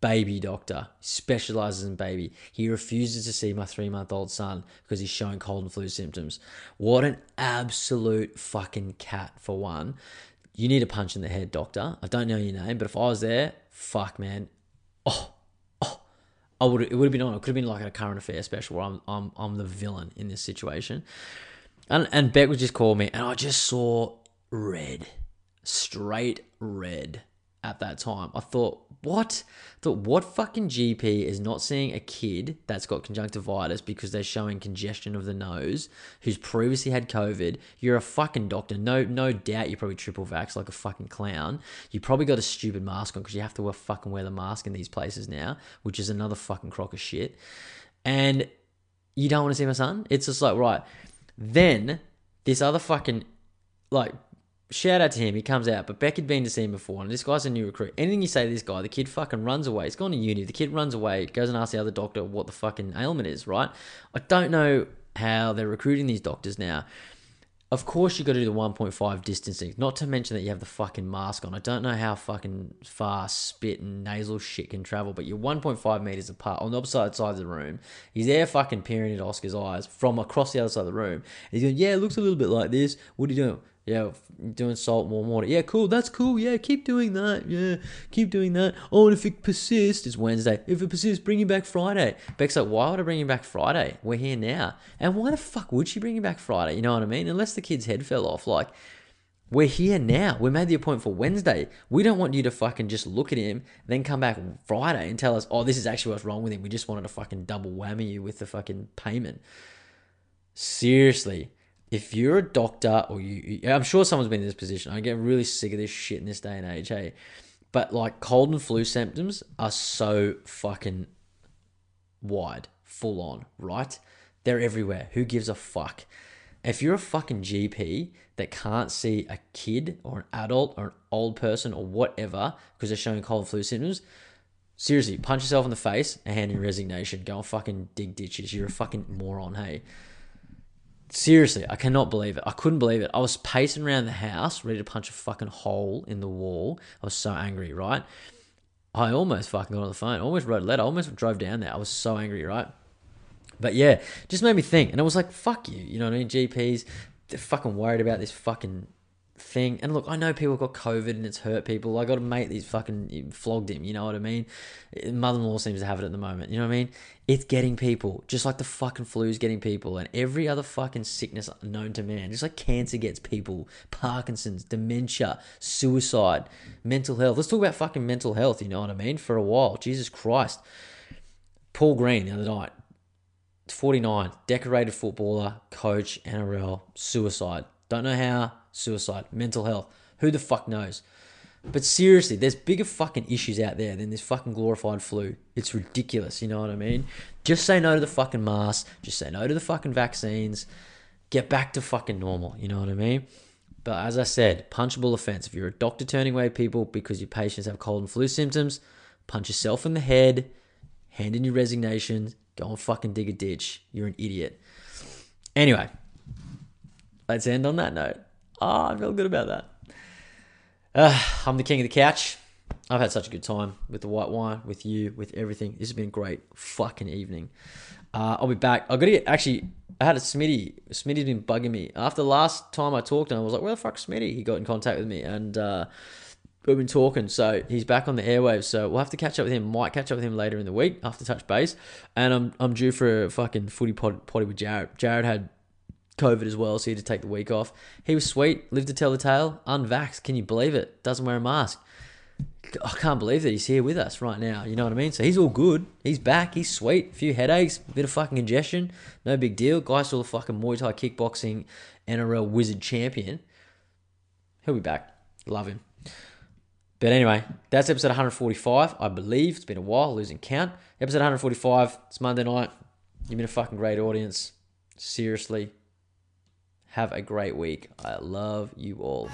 baby doctor, specializes in baby. He refuses to see my three month old son because he's showing cold and flu symptoms. What an absolute fucking cat, for one. You need a punch in the head, doctor. I don't know your name, but if I was there, fuck, man. Oh, oh, I would it would have been on. It could have been like a current affair special where I'm I'm I'm the villain in this situation. And and Beck would just call me, and I just saw red, straight red at that time. I thought, what? Thought, what fucking GP is not seeing a kid that's got conjunctivitis because they're showing congestion of the nose, who's previously had COVID? You're a fucking doctor. No, no doubt you're probably triple vax like a fucking clown. You probably got a stupid mask on because you have to wear, fucking wear the mask in these places now, which is another fucking crock of shit. And you don't want to see my son? It's just like, right. Then this other fucking like shout out to him. He comes out, but Beck had been to see him before, and this guy's a new recruit. Anything you say to this guy, the kid fucking runs away. He's gone to uni. The kid runs away, goes and asks the other doctor what the fucking ailment is. Right? I don't know how they're recruiting these doctors now. Of course, you got to do the 1.5 distancing. Not to mention that you have the fucking mask on. I don't know how fucking far spit and nasal shit can travel, but you're 1.5 meters apart on the opposite side of the room. He's there fucking peering at Oscar's eyes from across the other side of the room. He's going, Yeah, it looks a little bit like this. What are you doing? Yeah, doing salt, warm water. Yeah, cool. That's cool. Yeah, keep doing that. Yeah, keep doing that. Oh, and if it persists, it's Wednesday. If it persists, bring him back Friday. Beck's like, why would I bring him back Friday? We're here now. And why the fuck would she bring him back Friday? You know what I mean? Unless the kid's head fell off. Like, we're here now. We made the appointment for Wednesday. We don't want you to fucking just look at him, then come back Friday and tell us, oh, this is actually what's wrong with him. We just wanted to fucking double whammy you with the fucking payment. Seriously if you're a doctor or you, I'm sure someone's been in this position. I get really sick of this shit in this day and age, hey. But like cold and flu symptoms are so fucking wide, full on, right? They're everywhere. Who gives a fuck? If you're a fucking GP that can't see a kid or an adult or an old person or whatever because they're showing cold and flu symptoms, seriously, punch yourself in the face and hand in resignation. Go and fucking dig ditches. You're a fucking moron, hey seriously, I cannot believe it. I couldn't believe it. I was pacing around the house, ready to punch a fucking hole in the wall. I was so angry, right? I almost fucking got on the phone. I almost wrote a letter. I almost drove down there. I was so angry, right? But yeah, just made me think. And I was like, fuck you. You know what I mean? GPs, they're fucking worried about this fucking thing. And look, I know people got COVID and it's hurt people. I got a mate that's fucking flogged him. You know what I mean? Mother in law seems to have it at the moment. You know what I mean? It's getting people, just like the fucking flu is getting people, and every other fucking sickness known to man. Just like cancer gets people, Parkinson's, dementia, suicide, mental health. Let's talk about fucking mental health. You know what I mean? For a while, Jesus Christ. Paul Green the other night, 49, decorated footballer, coach, NRL, suicide. Don't know how, suicide, mental health. Who the fuck knows? But seriously, there's bigger fucking issues out there than this fucking glorified flu. It's ridiculous, you know what I mean? Just say no to the fucking masks. Just say no to the fucking vaccines. Get back to fucking normal, you know what I mean? But as I said, punchable offense. If you're a doctor turning away people because your patients have cold and flu symptoms, punch yourself in the head, hand in your resignation, go and fucking dig a ditch. You're an idiot. Anyway, let's end on that note. Oh, I feel good about that. Uh, I'm the king of the couch. I've had such a good time with the white wine, with you, with everything. This has been a great fucking evening. Uh, I'll be back. I got to get actually. I had a Smitty. Smitty's been bugging me after last time I talked, and I was like, "Where the fuck, Smitty?" He got in contact with me, and uh, we've been talking. So he's back on the airwaves. So we'll have to catch up with him. Might catch up with him later in the week after touch base. And I'm I'm due for a fucking footy pod, potty with Jared. Jared had COVID as well, so he had to take the week off. He was sweet, lived to tell the tale, unvaxxed. Can you believe it? Doesn't wear a mask. I can't believe that he's here with us right now. You know what I mean? So he's all good. He's back. He's sweet. A few headaches, a bit of fucking congestion. No big deal. Guy's still a fucking Muay Thai kickboxing NRL wizard champion. He'll be back. Love him. But anyway, that's episode 145, I believe. It's been a while, losing count. Episode 145. It's Monday night. You've been a fucking great audience. Seriously, have a great week. I love you all.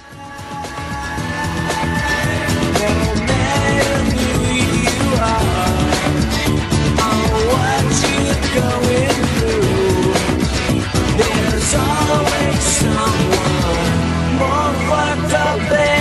There's always someone more fucked up than